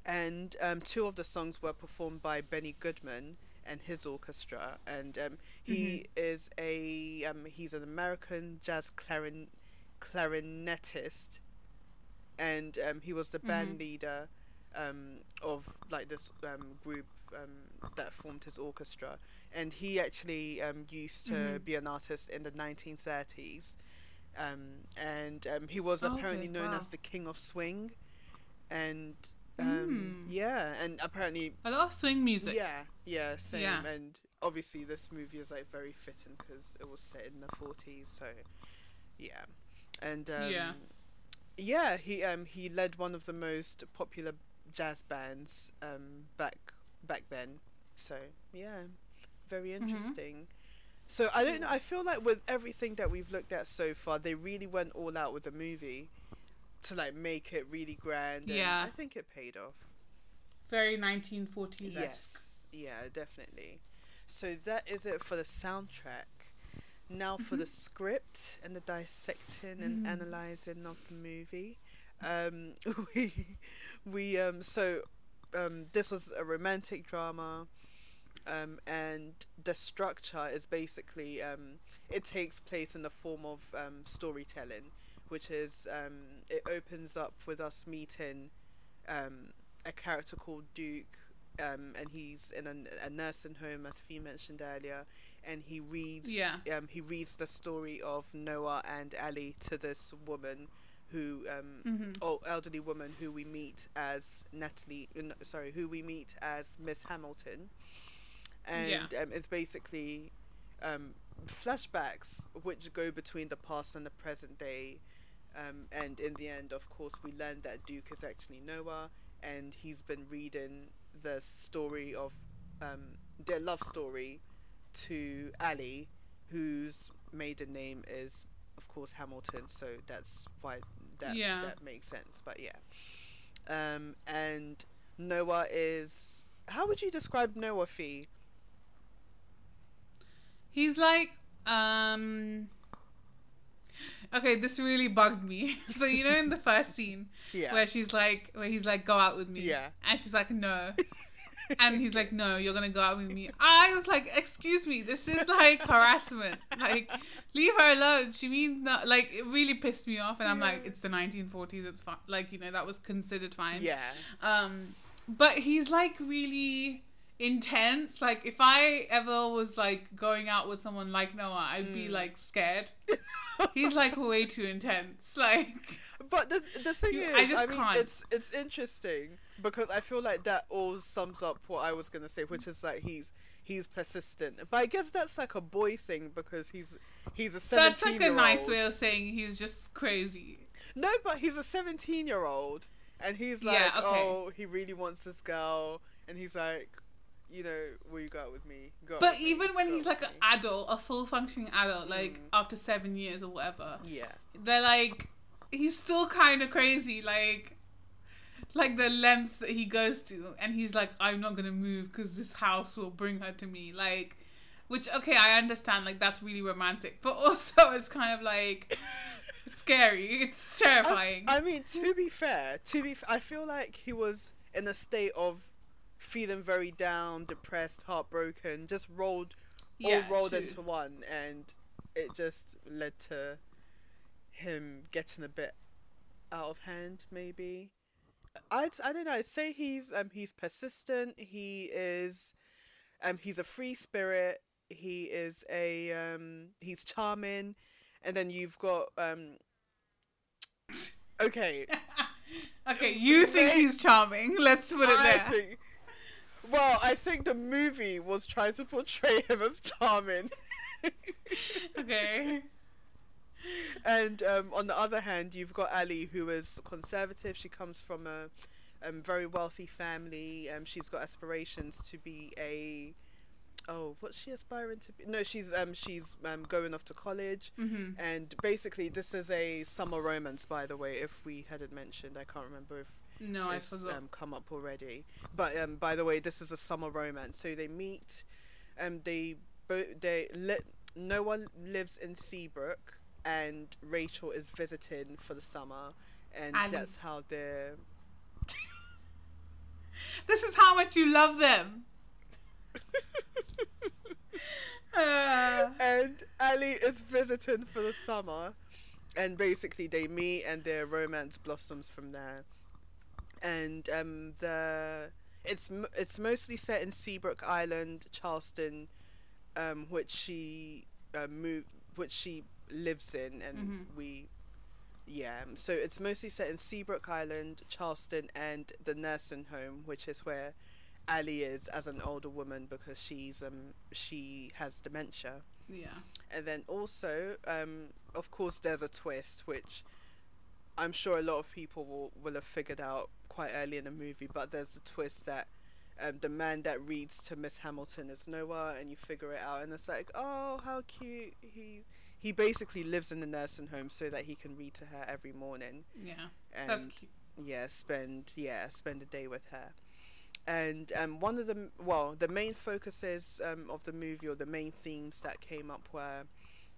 and um, two of the songs were performed by Benny Goodman and his orchestra, and um, he is a um, he's an American jazz clarin- clarinetist, and um, he was the band Mhm. leader um, of like this um, group um, that formed his orchestra, and he actually um, used to Mhm. be an artist in the 1930s. Um, and um, he was Okay, apparently known wow. as the king of swing, and um, Mm. yeah, and apparently, a lot of swing music. yeah, yeah, same. Yeah. And obviously, this movie is like very fitting because it was set in the forties. So, yeah, and um, Yeah. yeah, he um he led one of the most popular jazz bands um back back then. So yeah, very Mm-hmm. interesting. So I don't know. I feel like with everything that we've looked at so far, they really went all out with the movie to like make it really grand. And Yeah. I think it paid off. Very 1940s. Yes. Yeah, definitely. So that is it for the soundtrack. now for the script and the dissecting and Mm. analyzing of the movie. Um, we we um so um this was a romantic drama. Um, and the structure is basically um, it takes place in the form of um, storytelling, which is um, it opens up with us meeting um, a character called Duke, um, and he's in a, a nursing home, as Fee mentioned earlier, and he reads Yeah. um, he reads the story of Noah and Ali to this woman who um, Mm-hmm. oh elderly woman who we meet as Natalie no, sorry who we meet as Miss Hamilton and Yeah. um, it's basically um, flashbacks which go between the past and the present day um, and in the end of course we learn that Duke is actually Noah and he's been reading the story of um, their love story to Ali whose maiden name is of course Hamilton so that's why that Yeah. that makes sense but yeah um, and Noah is how would you describe Noah Fee He's like, um. Okay, this really bugged me. so you know, in the first scene yeah where she's like, where he's like, "Go out with me," Yeah. and she's like, "No," and he's like, "No, you're gonna go out with me." I was like, "Excuse me, this is like harassment. Like, leave her alone. She means not." Like, it really pissed me off, and I'm like, "It's the 1940s. It's fine. Like, you know, that was considered fine." yeah Um, but he's like really intense. Like if I ever was like going out with someone like Noah, I'd be Mm. like scared. He's like way too intense. Like But the the thing You- is, I I, just mean, can't. it's it's interesting because I feel like that all sums up what I was gonna say, which is like he's he's persistent. But I guess that's like a boy thing because he's he's a seventeen that's like a nice way of saying he's just crazy. No, but he's a seventeen year old, and he's like, Yeah, okay. oh, he really wants this girl, and he's like, you know, will you go out with me? Go out But with me, even when go he's like an me." adult, a full functioning adult, like Mm. after seven years or whatever, yeah, they're like he's still kind of crazy like like the lengths that he goes to and he's like i'm not gonna move because this house will bring her to me like which okay i understand like that's really romantic but also it's kind of like scary it's terrifying I, I mean, to be fair, to be, f- I feel like he was in a state of feeling very down, depressed, heartbroken, just rolled, yeah all rolled true. into one, and it just led to him getting a bit out of hand, maybe. I'd, I don't know. I'd say he's um he's persistent. He is, um he's a free spirit. He is a um he's charming, and then you've got um. Okay, okay you think he's charming let's put it I there think. Well, I think the movie was trying to portray him as charming. okay and um, on the other hand, you've got Ali, who is conservative. She comes from a um, very wealthy family. Um, she's got aspirations to be a. Oh, what's she aspiring to be? No, she's um she's um going off to college, hmm and basically this is a summer romance. By the way, if we hadn't mentioned, I can't remember if no i forgot um, come up already. But um, by the way, this is a summer romance. So they meet. Um, they both they li- no one lives in Seabrook, and Rachel is visiting for the summer, and that's how they're. this is how much you love them Uh, and Ali is visiting for the summer, and basically they meet and their romance blossoms from there. And um, the it's it's mostly set in Seabrook Island, Charleston, um, which she uh, moved, which she lives in, and Mhm. we. Yeah, so it's mostly set in Seabrook Island, Charleston, and the nursing home, which is where Ali is as an older woman because she's um she has dementia. yeah And then also, um, of course, there's a twist which I'm sure a lot of people will will have figured out quite early in the movie. But there's a twist that um, the man that reads to Miss Hamilton is Noah, and you figure it out, and it's like, oh, how cute. He he basically lives in the nursing home so that he can read to her every morning yeah and that's cute yeah spend yeah spend a day with her and um, one of the well the main focuses um, of the movie or the main themes that came up were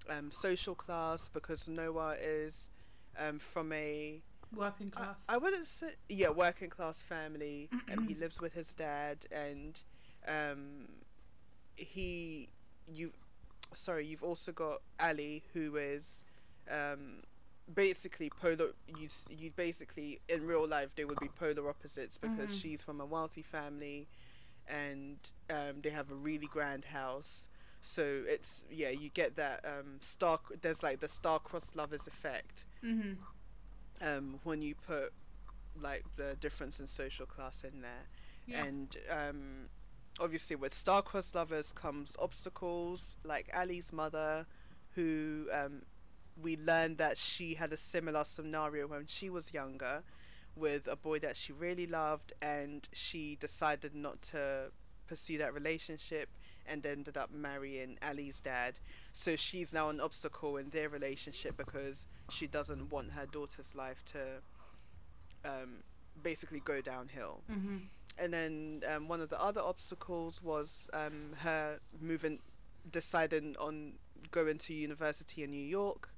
um, social class because Noah is um, from a Working class. I wouldn't say yeah working class family. and he lives with his dad, and um, he you sorry you've also got Ali who is um, basically polar. You you basically in real life they would be polar opposites because Mhm. she's from a wealthy family, and um, they have a really grand house. So it's yeah you get that um, star. There's like the star-crossed lovers effect mm-hmm. um, when you put like the difference in social class in there. Yeah. And um, obviously, with star-crossed lovers comes obstacles, like Ali's mother, who um, we learned that she had a similar scenario when she was younger with a boy that she really loved, and she decided not to pursue that relationship and ended up marrying Ali's dad. So she's now an obstacle in their relationship because she doesn't want her daughter's life to um, basically go downhill. mm-hmm. And then um, one of the other obstacles was um, her moving, deciding on going to university in New York,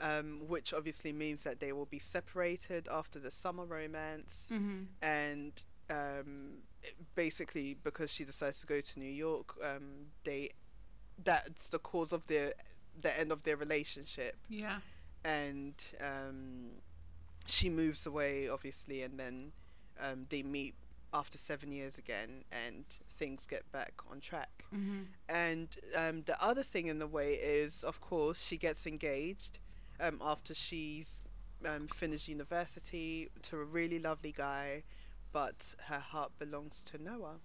um, which obviously means that they will be separated after the summer romance. Mm-hmm. And um, basically, because she decides to go to New York, um, they that's the cause of their the end of their relationship Yeah. and um, she moves away, obviously, and then um, they meet after seven years again, and things get back on track. Mm-hmm. And um, the other thing in the way is, of course, she gets engaged um, after she's um, finished university to a really lovely guy, but her heart belongs to Noah.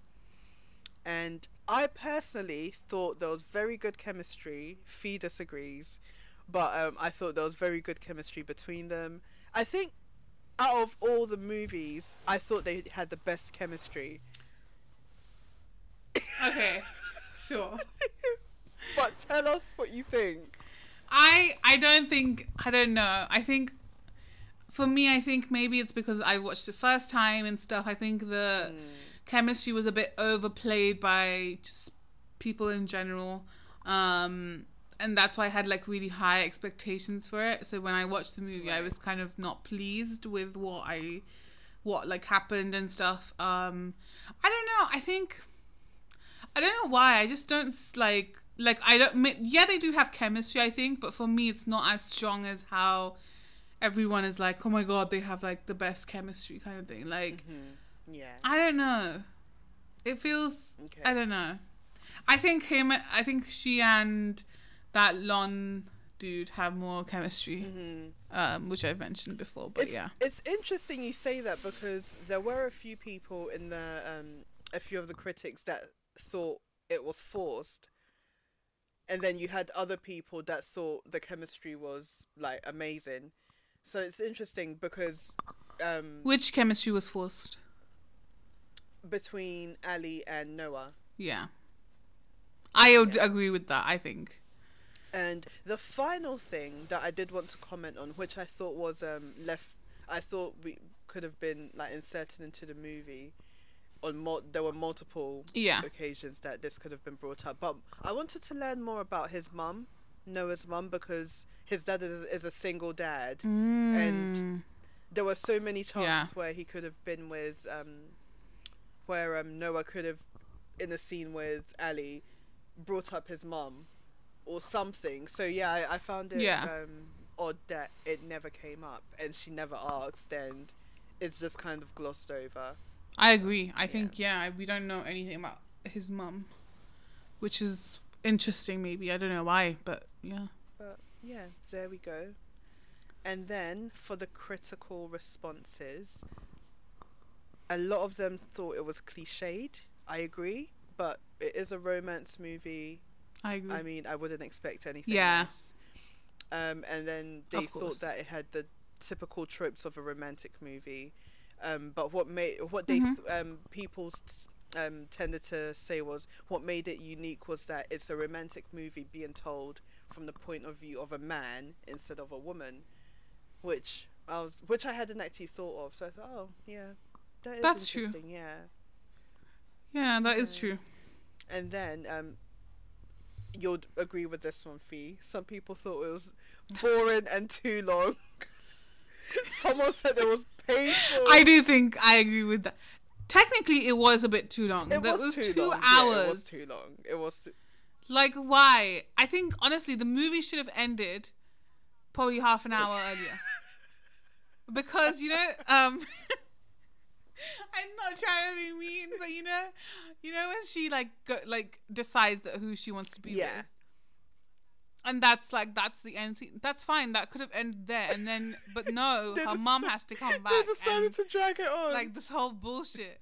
And I personally thought there was very good chemistry. Fee disagrees, but um, I thought there was very good chemistry between them. I think out of all the movies, I thought they had the best chemistry. Okay. Sure. But tell us what you think. I I don't think I don't know. I think for me, I think maybe it's because I watched it first time and stuff. I think the chemistry was a bit overplayed by just people in general, um, and that's why I had like really high expectations for it. So when I watched the movie, I was kind of not pleased with what I what like happened and stuff. Um, I don't know. I think I don't know why. I just don't like like I don't. Yeah, they do have chemistry, I think, but for me, it's not as strong as how everyone is like, oh my god, they have like the best chemistry kind of thing. Like Mm-hmm. Yeah. I don't know. It feels Okay. I don't know. I think him. I think she and that Lon dude have more chemistry, hmm um, which I've mentioned before. But It's, yeah, it's interesting you say that because there were a few people in the um, a few of the critics that thought it was forced, and then you had other people that thought the chemistry was like amazing. So it's interesting because um, which chemistry was forced? between Ali and Noah, Yeah, I would Yeah. agree with that. I think. and the final thing that I did want to comment on, which I thought was um, left, I thought we could have been like inserted into the movie. On mul- there were multiple Yeah. occasions that this could have been brought up. But I wanted to learn more about his mum, Noah's mum, because his dad is, is a single dad. And There were so many times Yeah. where he could have been with, um, where um, Noah could have, in a scene with Ali, brought up his mum or something. So yeah, I, I found it Yeah. um, odd that it never came up and she never asked and it's just kind of glossed over. I agree. I think yeah, we don't know anything about his mum, which is interesting. Maybe I don't know why, but yeah. But yeah, there we go. And then for the critical responses, a lot of them thought it was cliched. I agree, but it is a romance movie. I agree. I mean, I wouldn't expect anything Yeah. less. Um, and then they thought that it had the typical tropes of a romantic movie. Um, but what made what they Mhm. th- um, people um, tended to say was what made it unique was that it's a romantic movie being told from the point of view of a man instead of a woman, which I was which I hadn't actually thought of. So I thought, oh yeah, that is That's true. interesting. Yeah. yeah, that is Yeah. true. And then um, you'll agree with this one, Fee. Some people thought it was boring and too long. Someone said it was painful. I do think I agree with that. Technically, it was a bit too long. It That was, too two long. hours. Yeah, it was too long. It was too. Like, why? I think honestly, the movie should have ended probably half an hour earlier. Because you know, um, I'm not trying to be mean, but you know, you know when she like go, like decides that who she wants to be Yeah. with, and that's like that's the end scene. That's fine. That could have ended there, and then but no, her mom has to come back. They decided and, to drag it on. like this whole bullshit.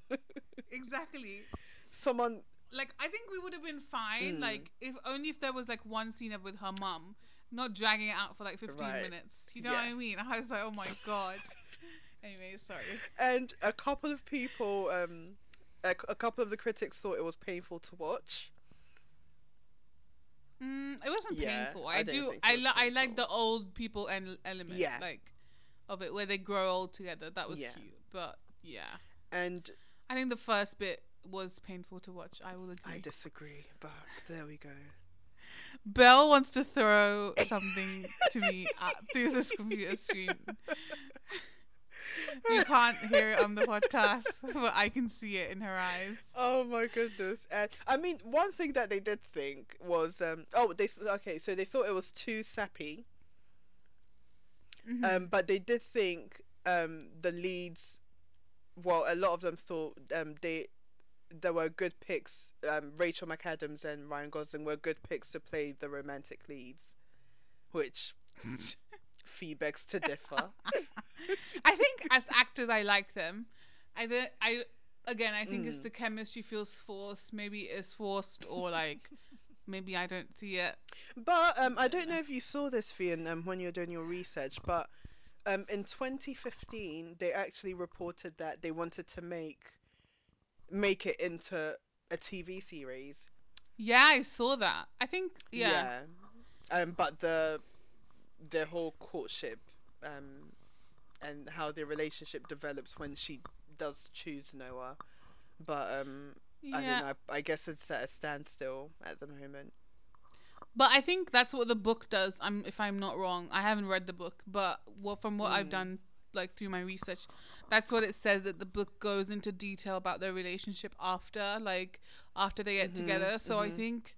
exactly. Someone. Like I think we would have been fine. Mm. Like if only if there was like one scene of with her mum, not dragging it out for like fifteen Right. minutes. You know what I mean? I was like, oh my god. anyway, sorry. And a couple of people, um, a, a couple of the critics thought it was painful to watch. Mm, it wasn't Yeah, painful. I I, do. I was li- I like the old people and element. Yeah. Like of it where they grow old together. That was Yeah. cute. But yeah, And I think the first bit was painful to watch. I will agree. I disagree, but there we go. Belle wants to throw something to me uh, through this computer screen. you can't hear it on the podcast, but I can see it in her eyes. Oh my goodness! And I mean, one thing that they did think was, um, oh, they th- okay, so they thought it was too sappy. Mhm. Um, but they did think um the leads. Well, a lot of them thought um they there were good picks. Um, Rachel McAdams and Ryan Gosling were good picks to play the romantic leads, which fee begs to differ. I think as actors, I like them. I th- I again, I think it's Mm. the chemistry feels forced. Maybe it's forced, or like maybe I don't see it. But um, I don't know if you saw this, Fian, um, when you're doing your research, but um, in 2015, they actually reported that they wanted to make make it into a TV series. Yeah, I saw that. I think yeah. Yeah. Um, but the the whole courtship, um, and how the relationship develops when she does choose Noah, but um, I Yeah. don't know. I, I guess it's at a standstill at the moment. But I think that's what the book does. I'm if I'm not wrong. I haven't read the book, but what from what I've Mm. done like through my research, that's what it says that the book goes into detail about their relationship after like after they get Mhm, together. So I mhm. think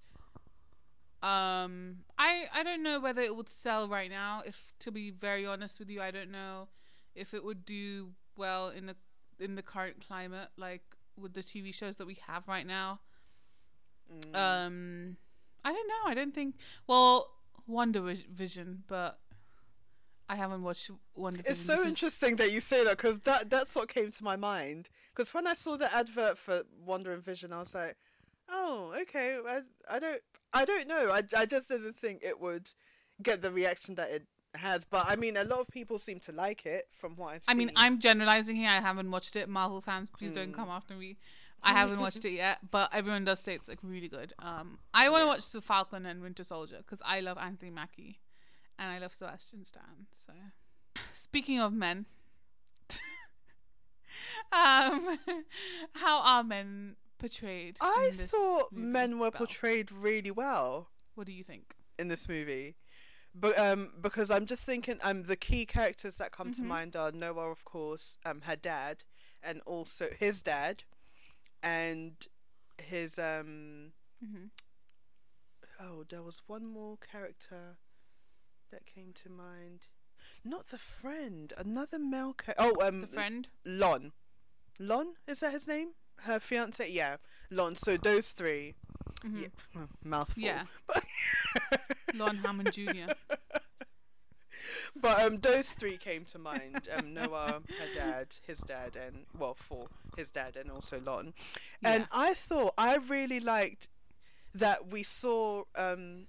um I I don't know whether it would sell right now. If to be very honest with you, I don't know if it would do well in the in the current climate like with the TV shows that we have right now. Mm. Um, I don't know. I don't think. Well, Wonder Vision, but I haven't watched WandaVision. It's so This is- interesting that you say that because that that's what came to my mind. Because when I saw the advert for Wonder and Vision, I was like, "Oh, okay. I, I don't I don't know. I, I just didn't think it would get the reaction that it has. But I mean, a lot of people seem to like it from what I've I seen. mean, I'm generalizing here. I haven't watched it. Marvel fans, please don't Mm. come after me. I haven't watched it yet, but everyone does say it's like really good. Um, I want to Yeah. watch The Falcon and Winter Soldier because I love Anthony Mackie, and I love Sebastian Stan. So, speaking of men, um, how are men portrayed? I in this thought movie, men were Belle? portrayed really well What do you think? in this movie. But um, because I'm just thinking, um, the key characters that come to Mhm. mind are Noah, of course, um, her dad, and also his dad, and his um. hmm Oh, there was one more character that came to mind. Not the friend, another male character. Oh, um, The friend. Lon. Lon is that his name? Her fiance, yeah, Lon. So those 3 Mhm. yeah, mouthful. Yeah. Lon Hammond Jr. But um, those three came to mind. Um, Noah, her dad, his dad, and well, for his dad and also Lon. And Yeah. I thought I really liked that we saw. Um,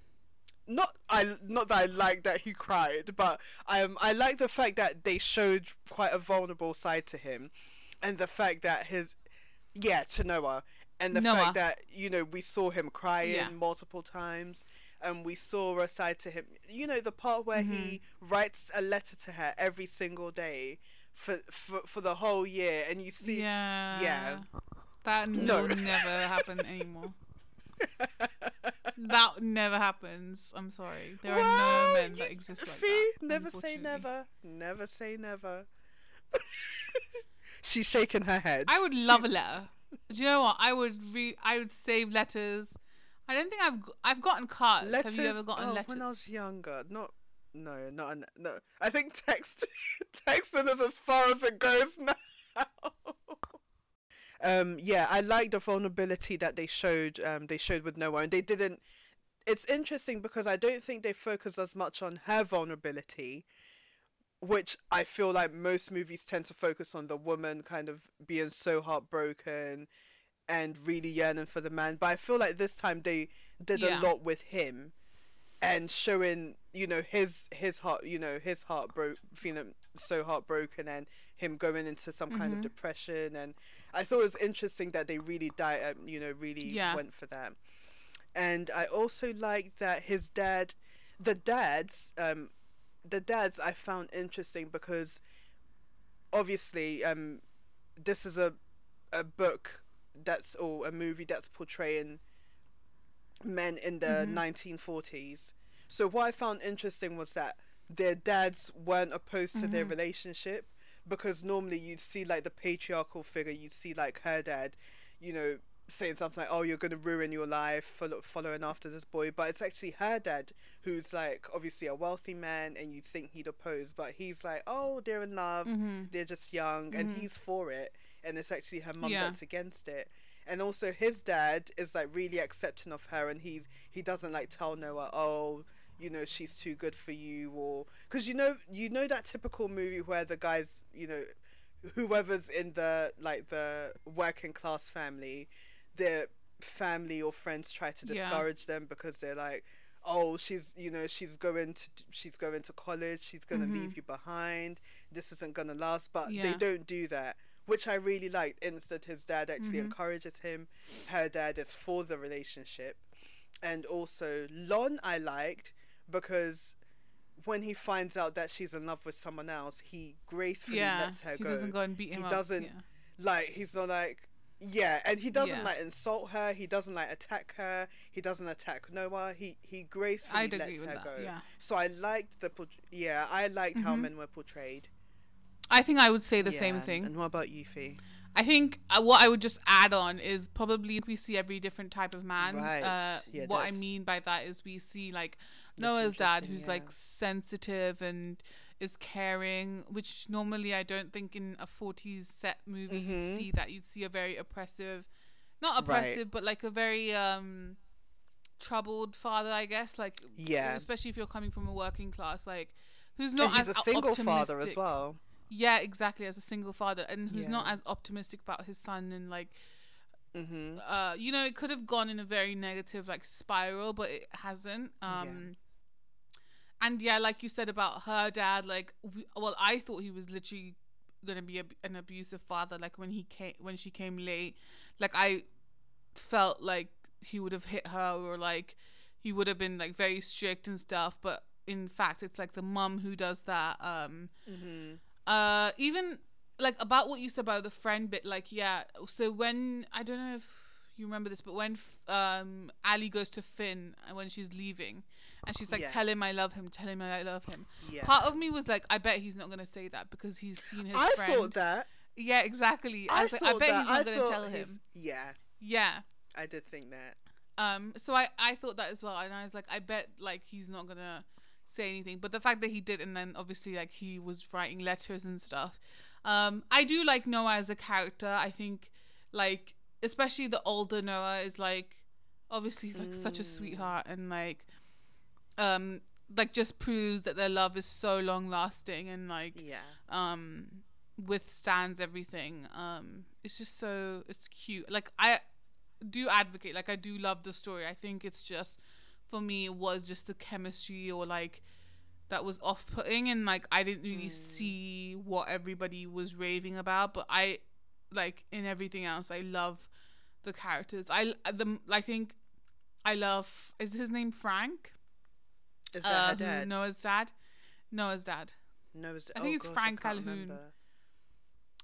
not I not that I like that he cried, but um, I like the fact that they showed quite a vulnerable side to him, and the fact that his yeah to Noah, and the Noah. fact that you know we saw him crying Yeah. multiple times and we saw a side to him. You know, the part where he Mm-hmm. writes a letter to her every single day for for, for the whole year, and you see. yeah. yeah. That No. will never happen anymore. That never happens. I'm sorry. There are no men that exist like that. Never say never. Never say never. She's shaking her head. I would love a letter. Do you know what? I would re- I would save letters. I don't think I've I've gotten cards. letters. Have you ever gotten oh, letters? when I was younger, not. No, not an, no. I think text texting is as far as it goes now. um, yeah, I like the vulnerability that they showed. Um, they showed with Noah, and they didn't. It's interesting because I don't think they focus as much on her vulnerability, which I feel like most movies tend to focus on the woman kind of being so heartbroken and really yearning for the man. But I feel like this time they did Yeah. a lot with him and showing you know his his heart you know his heart broke feeling so heartbroken and him going into some kind of Mhm. depression and i thought it was interesting that they really died um, you know really Yeah. went for that and i also like that his dad the dads um the dads i found interesting because obviously um this is a a book that's or a movie that's portraying men in the Mhm. 1940s. So what I found interesting was that their dads weren't opposed to their Mhm. relationship because normally you'd see like the patriarchal figure, you'd see like her dad, you know, saying something like, "Oh, you're gonna ruin your life follow- following after this boy," but it's actually her dad who's like obviously a wealthy man, and you'd think he'd oppose, but he's like, "Oh, they're in love, hmm they're just young," and Mhm. he's for it, and it's actually her mum Yeah. that's against it. And also his dad is like really accepting of her, and he he doesn't like tell Noah, "Oh, you know she's too good for you," or because you know you know that typical movie where the guys, you know, whoever's in the like the working class family, their family or friends try to Yeah. discourage them because they're like, "Oh, she's you know she's going to she's going to college, she's gonna Mhm. leave you behind. This isn't gonna last." But they don't do that, which I really liked. Instead, his dad actually Mhm. encourages him. Her dad is for the relationship, and also Lon I liked because when he finds out that she's in love with someone else, he gracefully Yeah. lets her he go. doesn't go and beat him He up. doesn't- Yeah. Like he's not like yeah, and he doesn't Yeah. like insult her. He doesn't like attack her. He doesn't attack Noah. He he gracefully lets her that. go. Yeah. So I liked the yeah, I liked how Mhm. men were portrayed. I think I would say the same thing. And what about you, Fee? I think uh, what I would just add on is probably we see every different type of man. Right. Uh, Yeah, what I mean by that is we see like Noah's dad, who's like sensitive and is caring, which normally I don't think in a 40s set movie Mhm. you'd see that. You'd see a very oppressive, not Right. oppressive, but like a very um troubled father, I guess. Like Yeah. especially if you're coming from a working class, like who's not and he's as a single father as well. Yeah, exactly. As a single father, and who's not as optimistic about his son, and like, hmm uh, you know, it could have gone in a very negative like spiral, but it hasn't. Yeah. And yeah, like you said about her dad, like, we, well, I thought he was literally gonna be a, an abusive father. Like when he came, when she came late, like I felt like he would have hit her, or like he would have been like very strict and stuff. But in fact, it's like the mum who does that. Um, hmm uh even like about what you said about the friend bit like yeah so when i don't know if you remember this but when um ali goes to finn and when she's leaving and she's like Yeah. tell him i love him tell him i love him Yeah. part of me was like i bet he's not going to say that because he's seen his I friend thought that. yeah exactly i, I, was like i bet that. he's not I going to tell his- him Yeah, yeah I did think that. um so i i thought that as well and i was like i bet like he's not gonna say anything but the fact that he did and then obviously like he was writing letters and stuff um i do like noah as a character i think like especially the older noah is like obviously he's like such a Mm. sweetheart and like um like just proves that their love is so long lasting and like Yeah. um withstands everything um it's just so it's cute like i do advocate like i do love the story i think it's just for me it was just the chemistry or like that was off-putting and like i didn't really Mm. see what everybody was raving about but i like in everything else i love the characters i the i think i love is his name frank Is that uh, dad? noah's dad noah's dad No, is I think oh it's gosh, Frank can't Calhoun. remember.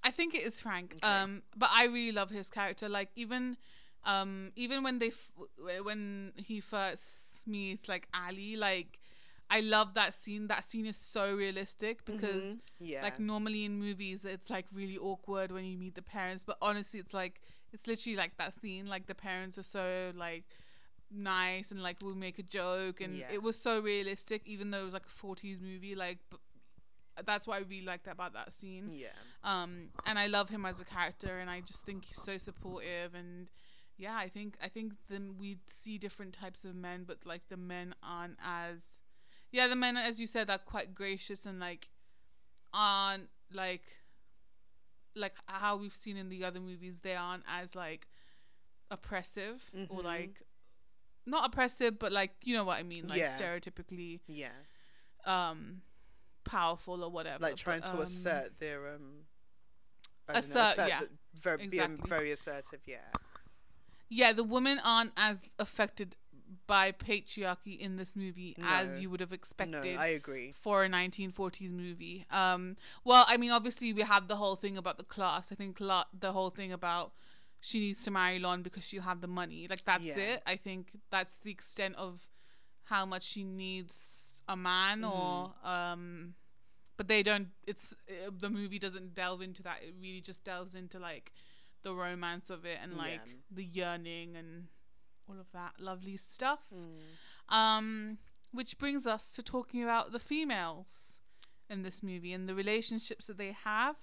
I think it is Frank. Okay. Um, but I really love his character. Like even um even when they f- when he first meets like Ali like I love that scene that scene is so realistic because Mhm. yeah, like normally in movies it's like really awkward when you meet the parents but honestly it's like it's literally like that scene like the parents are so like nice and like will make a joke and Yeah. it was so realistic even though it was like a 40s movie like b- that's why we liked about that scene yeah, um and I love him as a character and I just think he's so supportive and yeah I think I think then we see different types of men but like the men aren't as yeah the men as you said are quite gracious and like aren't like like how we've seen in the other movies they aren't as like oppressive or Mhm. like not oppressive but like you know what I mean like Yeah. stereotypically yeah. um powerful or whatever Like trying but, to um, assert their um. I don't know, Assert, assert yeah, very, being very assertive. Yeah, yeah, the women aren't as affected by patriarchy in this movie as you would have expected. no, I agree. for a 1940s movie. Um, well, I mean, obviously we have the whole thing about the class. I think la- the whole thing about she needs to marry Lon because she'll have the money. Like that's Yeah. it. I think that's the extent of how much she needs a man, or Mm-hmm. um, but they don't. It's uh, the movie doesn't delve into that. It really just delves into like the romance of it and like Yeah. the yearning and all of that lovely stuff. Mm. Um, which brings us to talking about the females in this movie and the relationships that they have.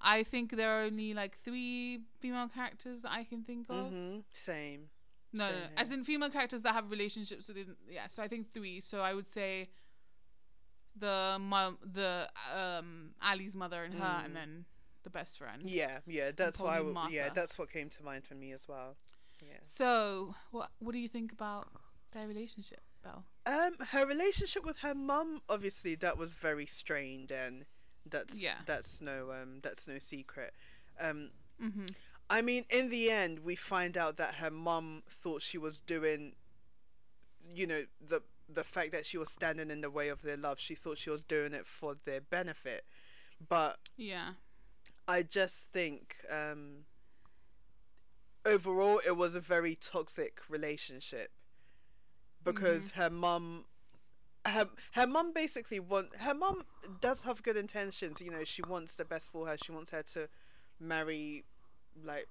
I think there are only like three female characters that I can think of. hmm Same. No, no, Same no, as in female characters that have relationships within. Yeah, so I think three. So I would say the mom, the um Ali's mother and her, Mm. and then the best friend. Yeah, yeah. That's why. I probably w- yeah, that's what came to mind for me as well. Yeah. So what what do you think about their relationship, Belle? Um, her relationship with her mum, obviously, that was very strained, and that's Yeah. that's no um that's no secret. Um, Mm-hmm. I mean, in the end, we find out that her mum thought she was doing, you know, the the fact that she was standing in the way of their love. She thought she was doing it for their benefit, but Yeah. I just think um, overall it was a very toxic relationship because her mum her her mum basically want her mum does have good intentions you know she wants the best for her she wants her to marry like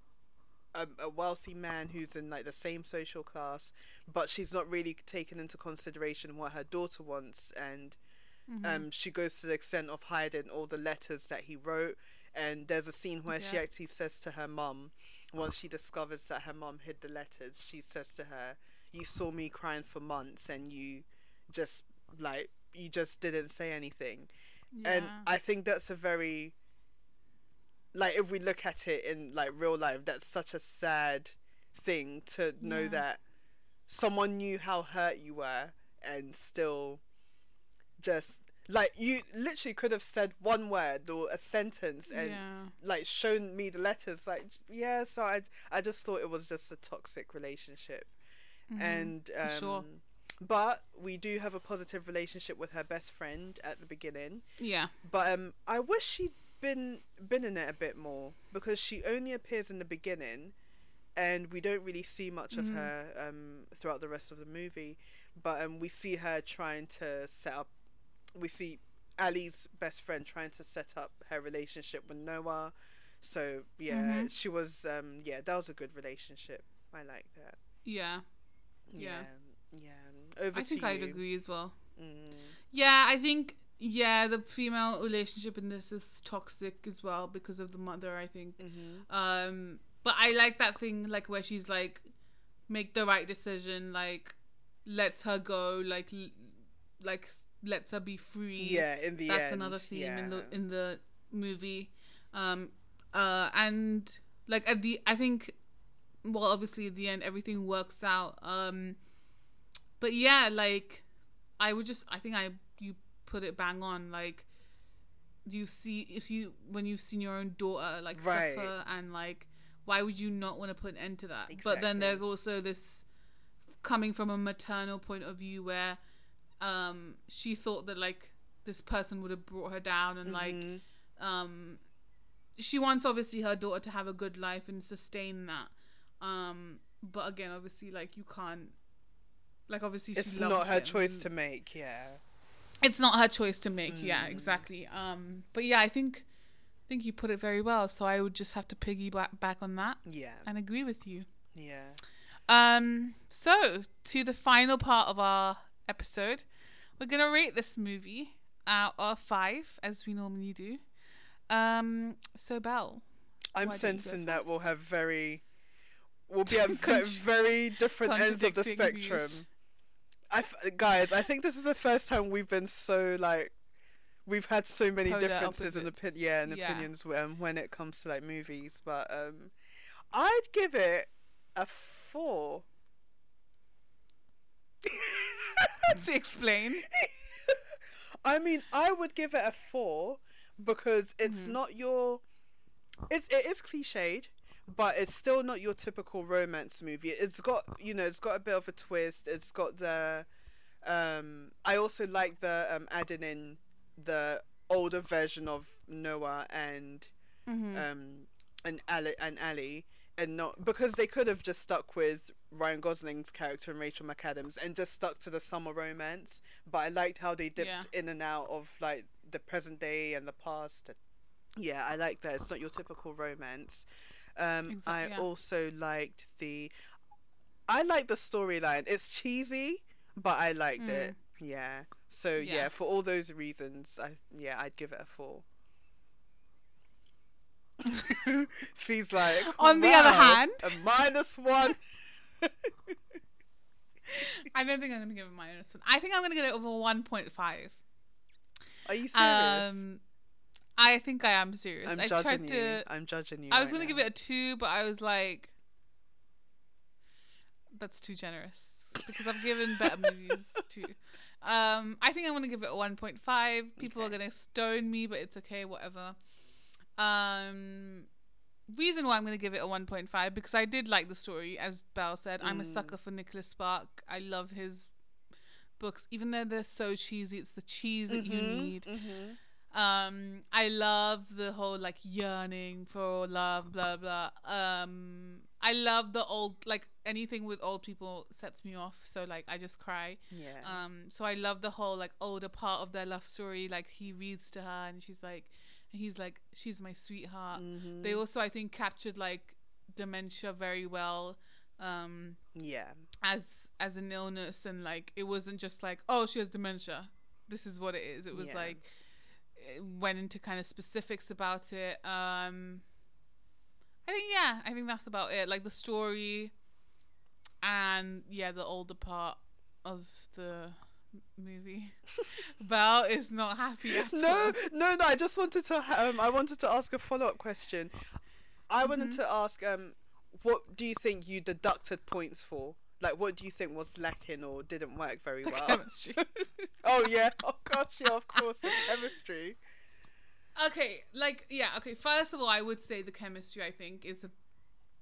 a, a wealthy man who's in like the same social class but she's not really taken into consideration what her daughter wants and Mm-hmm. um, she goes to the extent of hiding all the letters that he wrote. And there's a scene where she actually says to her mum, once she discovers that her mum hid the letters, she says to her, "You saw me crying for months, and you just like you just didn't say anything." And I think that's a very like if we look at it in like real life, that's such a sad thing to know Yeah. that someone knew how hurt you were and still just like you literally could have said one word or a sentence and yeah. like shown me the letters like yeah so i i just thought it was just a toxic relationship Mhm. and um sure. but we do have a positive relationship with her best friend at the beginning Yeah. but um i wish she'd been been in it a bit more because she only appears in the beginning and we don't really see much of Mhm. her um throughout the rest of the movie but um we see her trying to set up we see ali's best friend trying to set up her relationship with noah so yeah Mhm. she was um yeah that was a good relationship i like that Yeah. yeah Yeah. yeah over I think I'd you. agree as well. Mm. Yeah, I think yeah, the female relationship in this is toxic as well because of the mother, I think. Mhm. Um but I like that thing like where she's like make the right decision, like lets her go, like like lets her be free. yeah in the That's end another theme in the in the movie. Um uh and like at the I think well obviously at the end everything works out. Um but yeah, like I would just I think I you put it bang on like do you see if you when you've seen your own daughter like Right. suffer and like why would you not want to put an end to that but then there's also this coming from a maternal point of view where um she thought that like this person would have brought her down and like Mhm. um she wants obviously her daughter to have a good life and sustain that um but again, obviously, like you can't. Like obviously, It's not her choice to make. Yeah. it's not her choice to make yeah Mm. exactly um but yeah i think i think you put it very well so i would just have to piggyback back on that Yeah. and agree with you Yeah. um so to the final part of our episode we're gonna rate this movie out of five as we normally do um so belle I'm Why don't you go sensing that we'll have very, we'll be at Con- very different ends of the spectrum. views. I f- guys, I think this is the first time we've been so like, we've had so many Polar differences in opposites. opin- yeah, in Yeah. opinions um, when it comes to like movies. But um, I'd give it a four. to explain I mean, I would give it a four because it's Mhm. not your. It's it is cliched, but it's still not your typical romance movie. It's got you know, it's got a bit of a twist. It's got the. Um, I also like the um adding in the older version of Noah and Mhm. um and Allie and Allie and not because they could have just stuck with Ryan Gosling's character and Rachel McAdams and just stuck to the summer romance. But I liked how they dipped Yeah. in and out of like the present day and the past. Yeah, I like that. It's not your typical romance. Um, Exact- I yeah. also liked the. I like the storyline. It's cheesy, but I liked it. Yeah. So yeah. Mm. Yeah. for all those reasons, I yeah, I'd give it a four. Feels like On the other hand- a minus one. i don't think i'm gonna give it my honest minus one i think i'm gonna give it over 1.5 Are you serious? Um, I think I am serious. I'm I judging tried you. to. I'm judging you. I was right gonna give it a two, but I was like, that's too generous because I've given better movies two. Um, I think I'm gonna give it a one point five. People are gonna stone me, but it's okay, whatever. Um, reason why I'm gonna give it a one point five because I did like the story, as Belle said. I'm a Mm. sucker for Nicholas Spark. I love his books, even though they're so cheesy. It's the cheese that you Mhm, need. mhm. Um, I love the whole like yearning for love, blah blah. Um, I love the old like anything with old people sets me off. So like I just cry. Yeah. Um, so I love the whole like older part of their love story. Like he reads to her and she's like, he's like, she's my sweetheart. Mhm. They also I think captured like dementia very well. Um, yeah. as as an illness and like it wasn't just like oh she has dementia this is what it is it was Yeah. like it went into kind of specifics about it um i think yeah i think that's about it like the story and yeah the older part of the movie Belle is not happy at No, all. no, no. I just wanted to. Um, I wanted to ask a follow up question. I wanted Mhm. to ask. Um, what do you think you deducted points for? Like, what do you think was lacking or didn't work very The well? chemistry oh yeah. Oh gosh. Yeah. Of course. The chemistry. okay like yeah okay first of all i would say the chemistry i think is a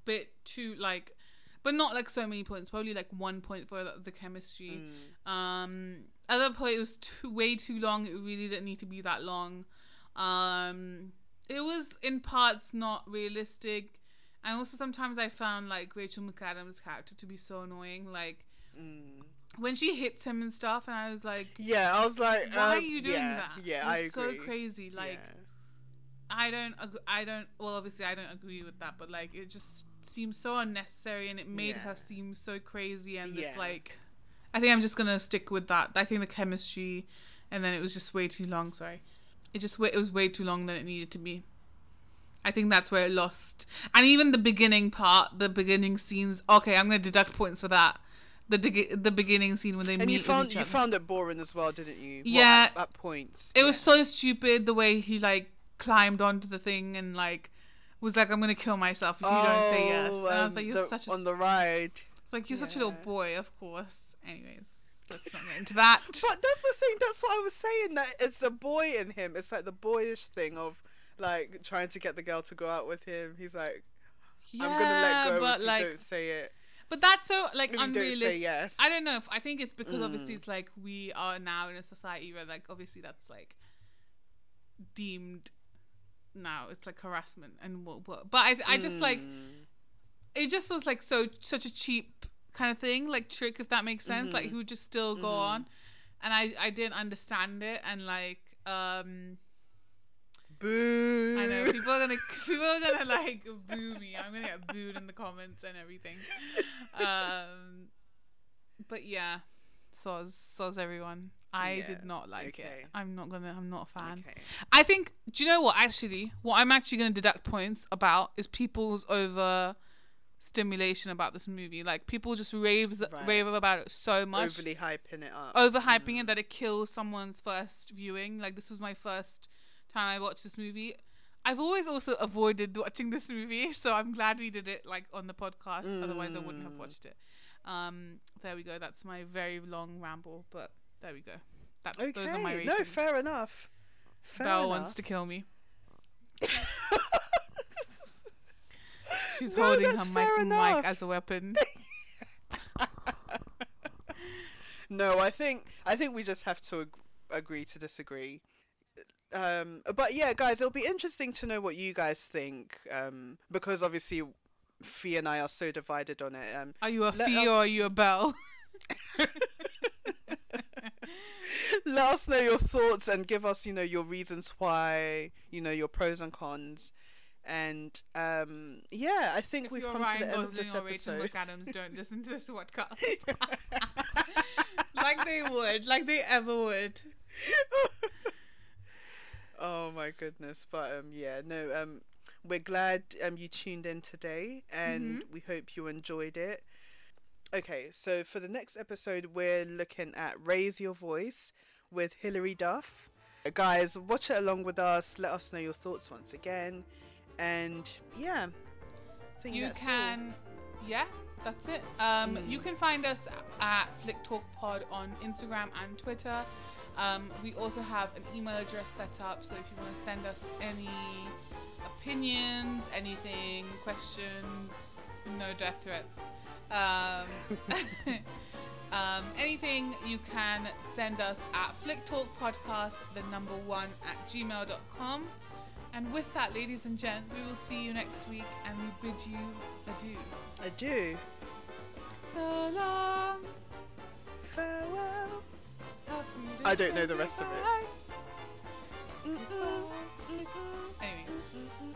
bit too like but not like so many points probably like one point for the, the chemistry Mm. um other point it was too way too long it really didn't need to be that long um it was in parts not realistic and also sometimes i found like rachel mcadams character to be so annoying like Mm. when she hits him and stuff and i was like Yeah. I was like, why are um, you doing yeah, that Yeah, It I agree. so crazy like Yeah. I don't, ag- I don't. Well, obviously, I don't agree with that, but like, it just seems so unnecessary, and it made Yeah. her seem so crazy, and Yeah. it's like, I think I'm just gonna stick with that. I think the chemistry, and then it was just way too long. Sorry, it just it was way too long than it needed to be. I think that's where it lost, and even the beginning part, the beginning scenes. Okay, I'm gonna deduct points for that. The dig- the beginning scene when they And meet you found you other. found it boring as well, didn't you? Well, Yeah. at, at points. It was so stupid the way he like climbed onto the thing and like was like, "I'm gonna kill myself if you don't say yes." And I was like, "You're the- such a on the ride. it's like you're such a little boy, of course." Anyways, let's not get into that. But that's the thing. That's what I was saying. That it's the boy in him. It's like the boyish thing of like trying to get the girl to go out with him. He's like, yeah, I'm gonna let go but if like, you don't say it. but that's so like If you don't unrealistic. say yes. I don't know. If, I think it's because obviously Mm. it's like we are now in a society where like obviously that's like deemed now it's like harassment and what. what but I I just like Mm. it just was like so such a cheap kind of thing, like trick if that makes sense. Like Mhm. he would just still go Mhm. on, and I I didn't understand it, and like um Boo. I know people are gonna people are gonna like boo me. I'm gonna get booed in the comments and everything. Um, but yeah, soz soz everyone. I Yeah, did not like okay. it. I'm not gonna. I'm not a fan. Okay. I think. Do you know what? Actually, what I'm actually going to deduct points about is people's over stimulation about this movie. Like people just raves Right. rave about it so much, Overly hyping it up. overhyping Mm. it that it kills someone's first viewing. Like this was my first time I watched this movie. I've always also avoided watching this movie, so I'm glad we did it like on the podcast. Otherwise, I wouldn't have Mm. watched it. Um, there we go. That's my very long ramble, but there we go. That's Okay. those are my ratings. no, fair enough. Fair Belle enough. wants to kill me. She's No, holding her mic, mic as a weapon. no, I think I think we just have to ag- agree to disagree. Um, but yeah, guys, it'll be interesting to know what you guys think. Um, because obviously, Fee and I are so divided on it. Um, Are you a Let fee or are you a Belle? let us know your thoughts and give us, you know, your reasons why, you know, your pros and cons. And um, yeah, I think if we've come Ryan to the end of this or Rachel episode. McAdams, don't listen to this podcast. like they would, like they ever would. oh my goodness but um yeah no um we're glad um you tuned in today and Mm-hmm. we hope you enjoyed it okay so for the next episode we're looking at raise your voice with hilary duff guys watch it along with us let us know your thoughts once again and yeah I think You that's all. can, yeah, that's it. Um, Mm. you can find us at Flick Talk Pod on Instagram and Twitter. Um, we also have an email address set up, so if you want to send us any opinions, anything, questions, no death threats, um, um, anything, you can send us at Flick Talk Podcast, the number one at gmail.com. And with that, ladies and gents, we will see you next week, and we bid you adieu. Adieu. So long. farewell I don't know the rest of it. Mm-mm, mm-mm. Anyway,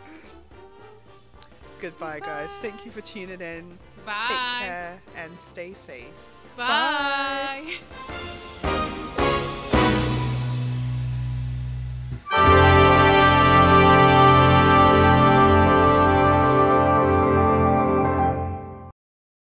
Goodbye, guys. Thank you for tuning in. Bye. Take care and stay safe. Bye. Bye.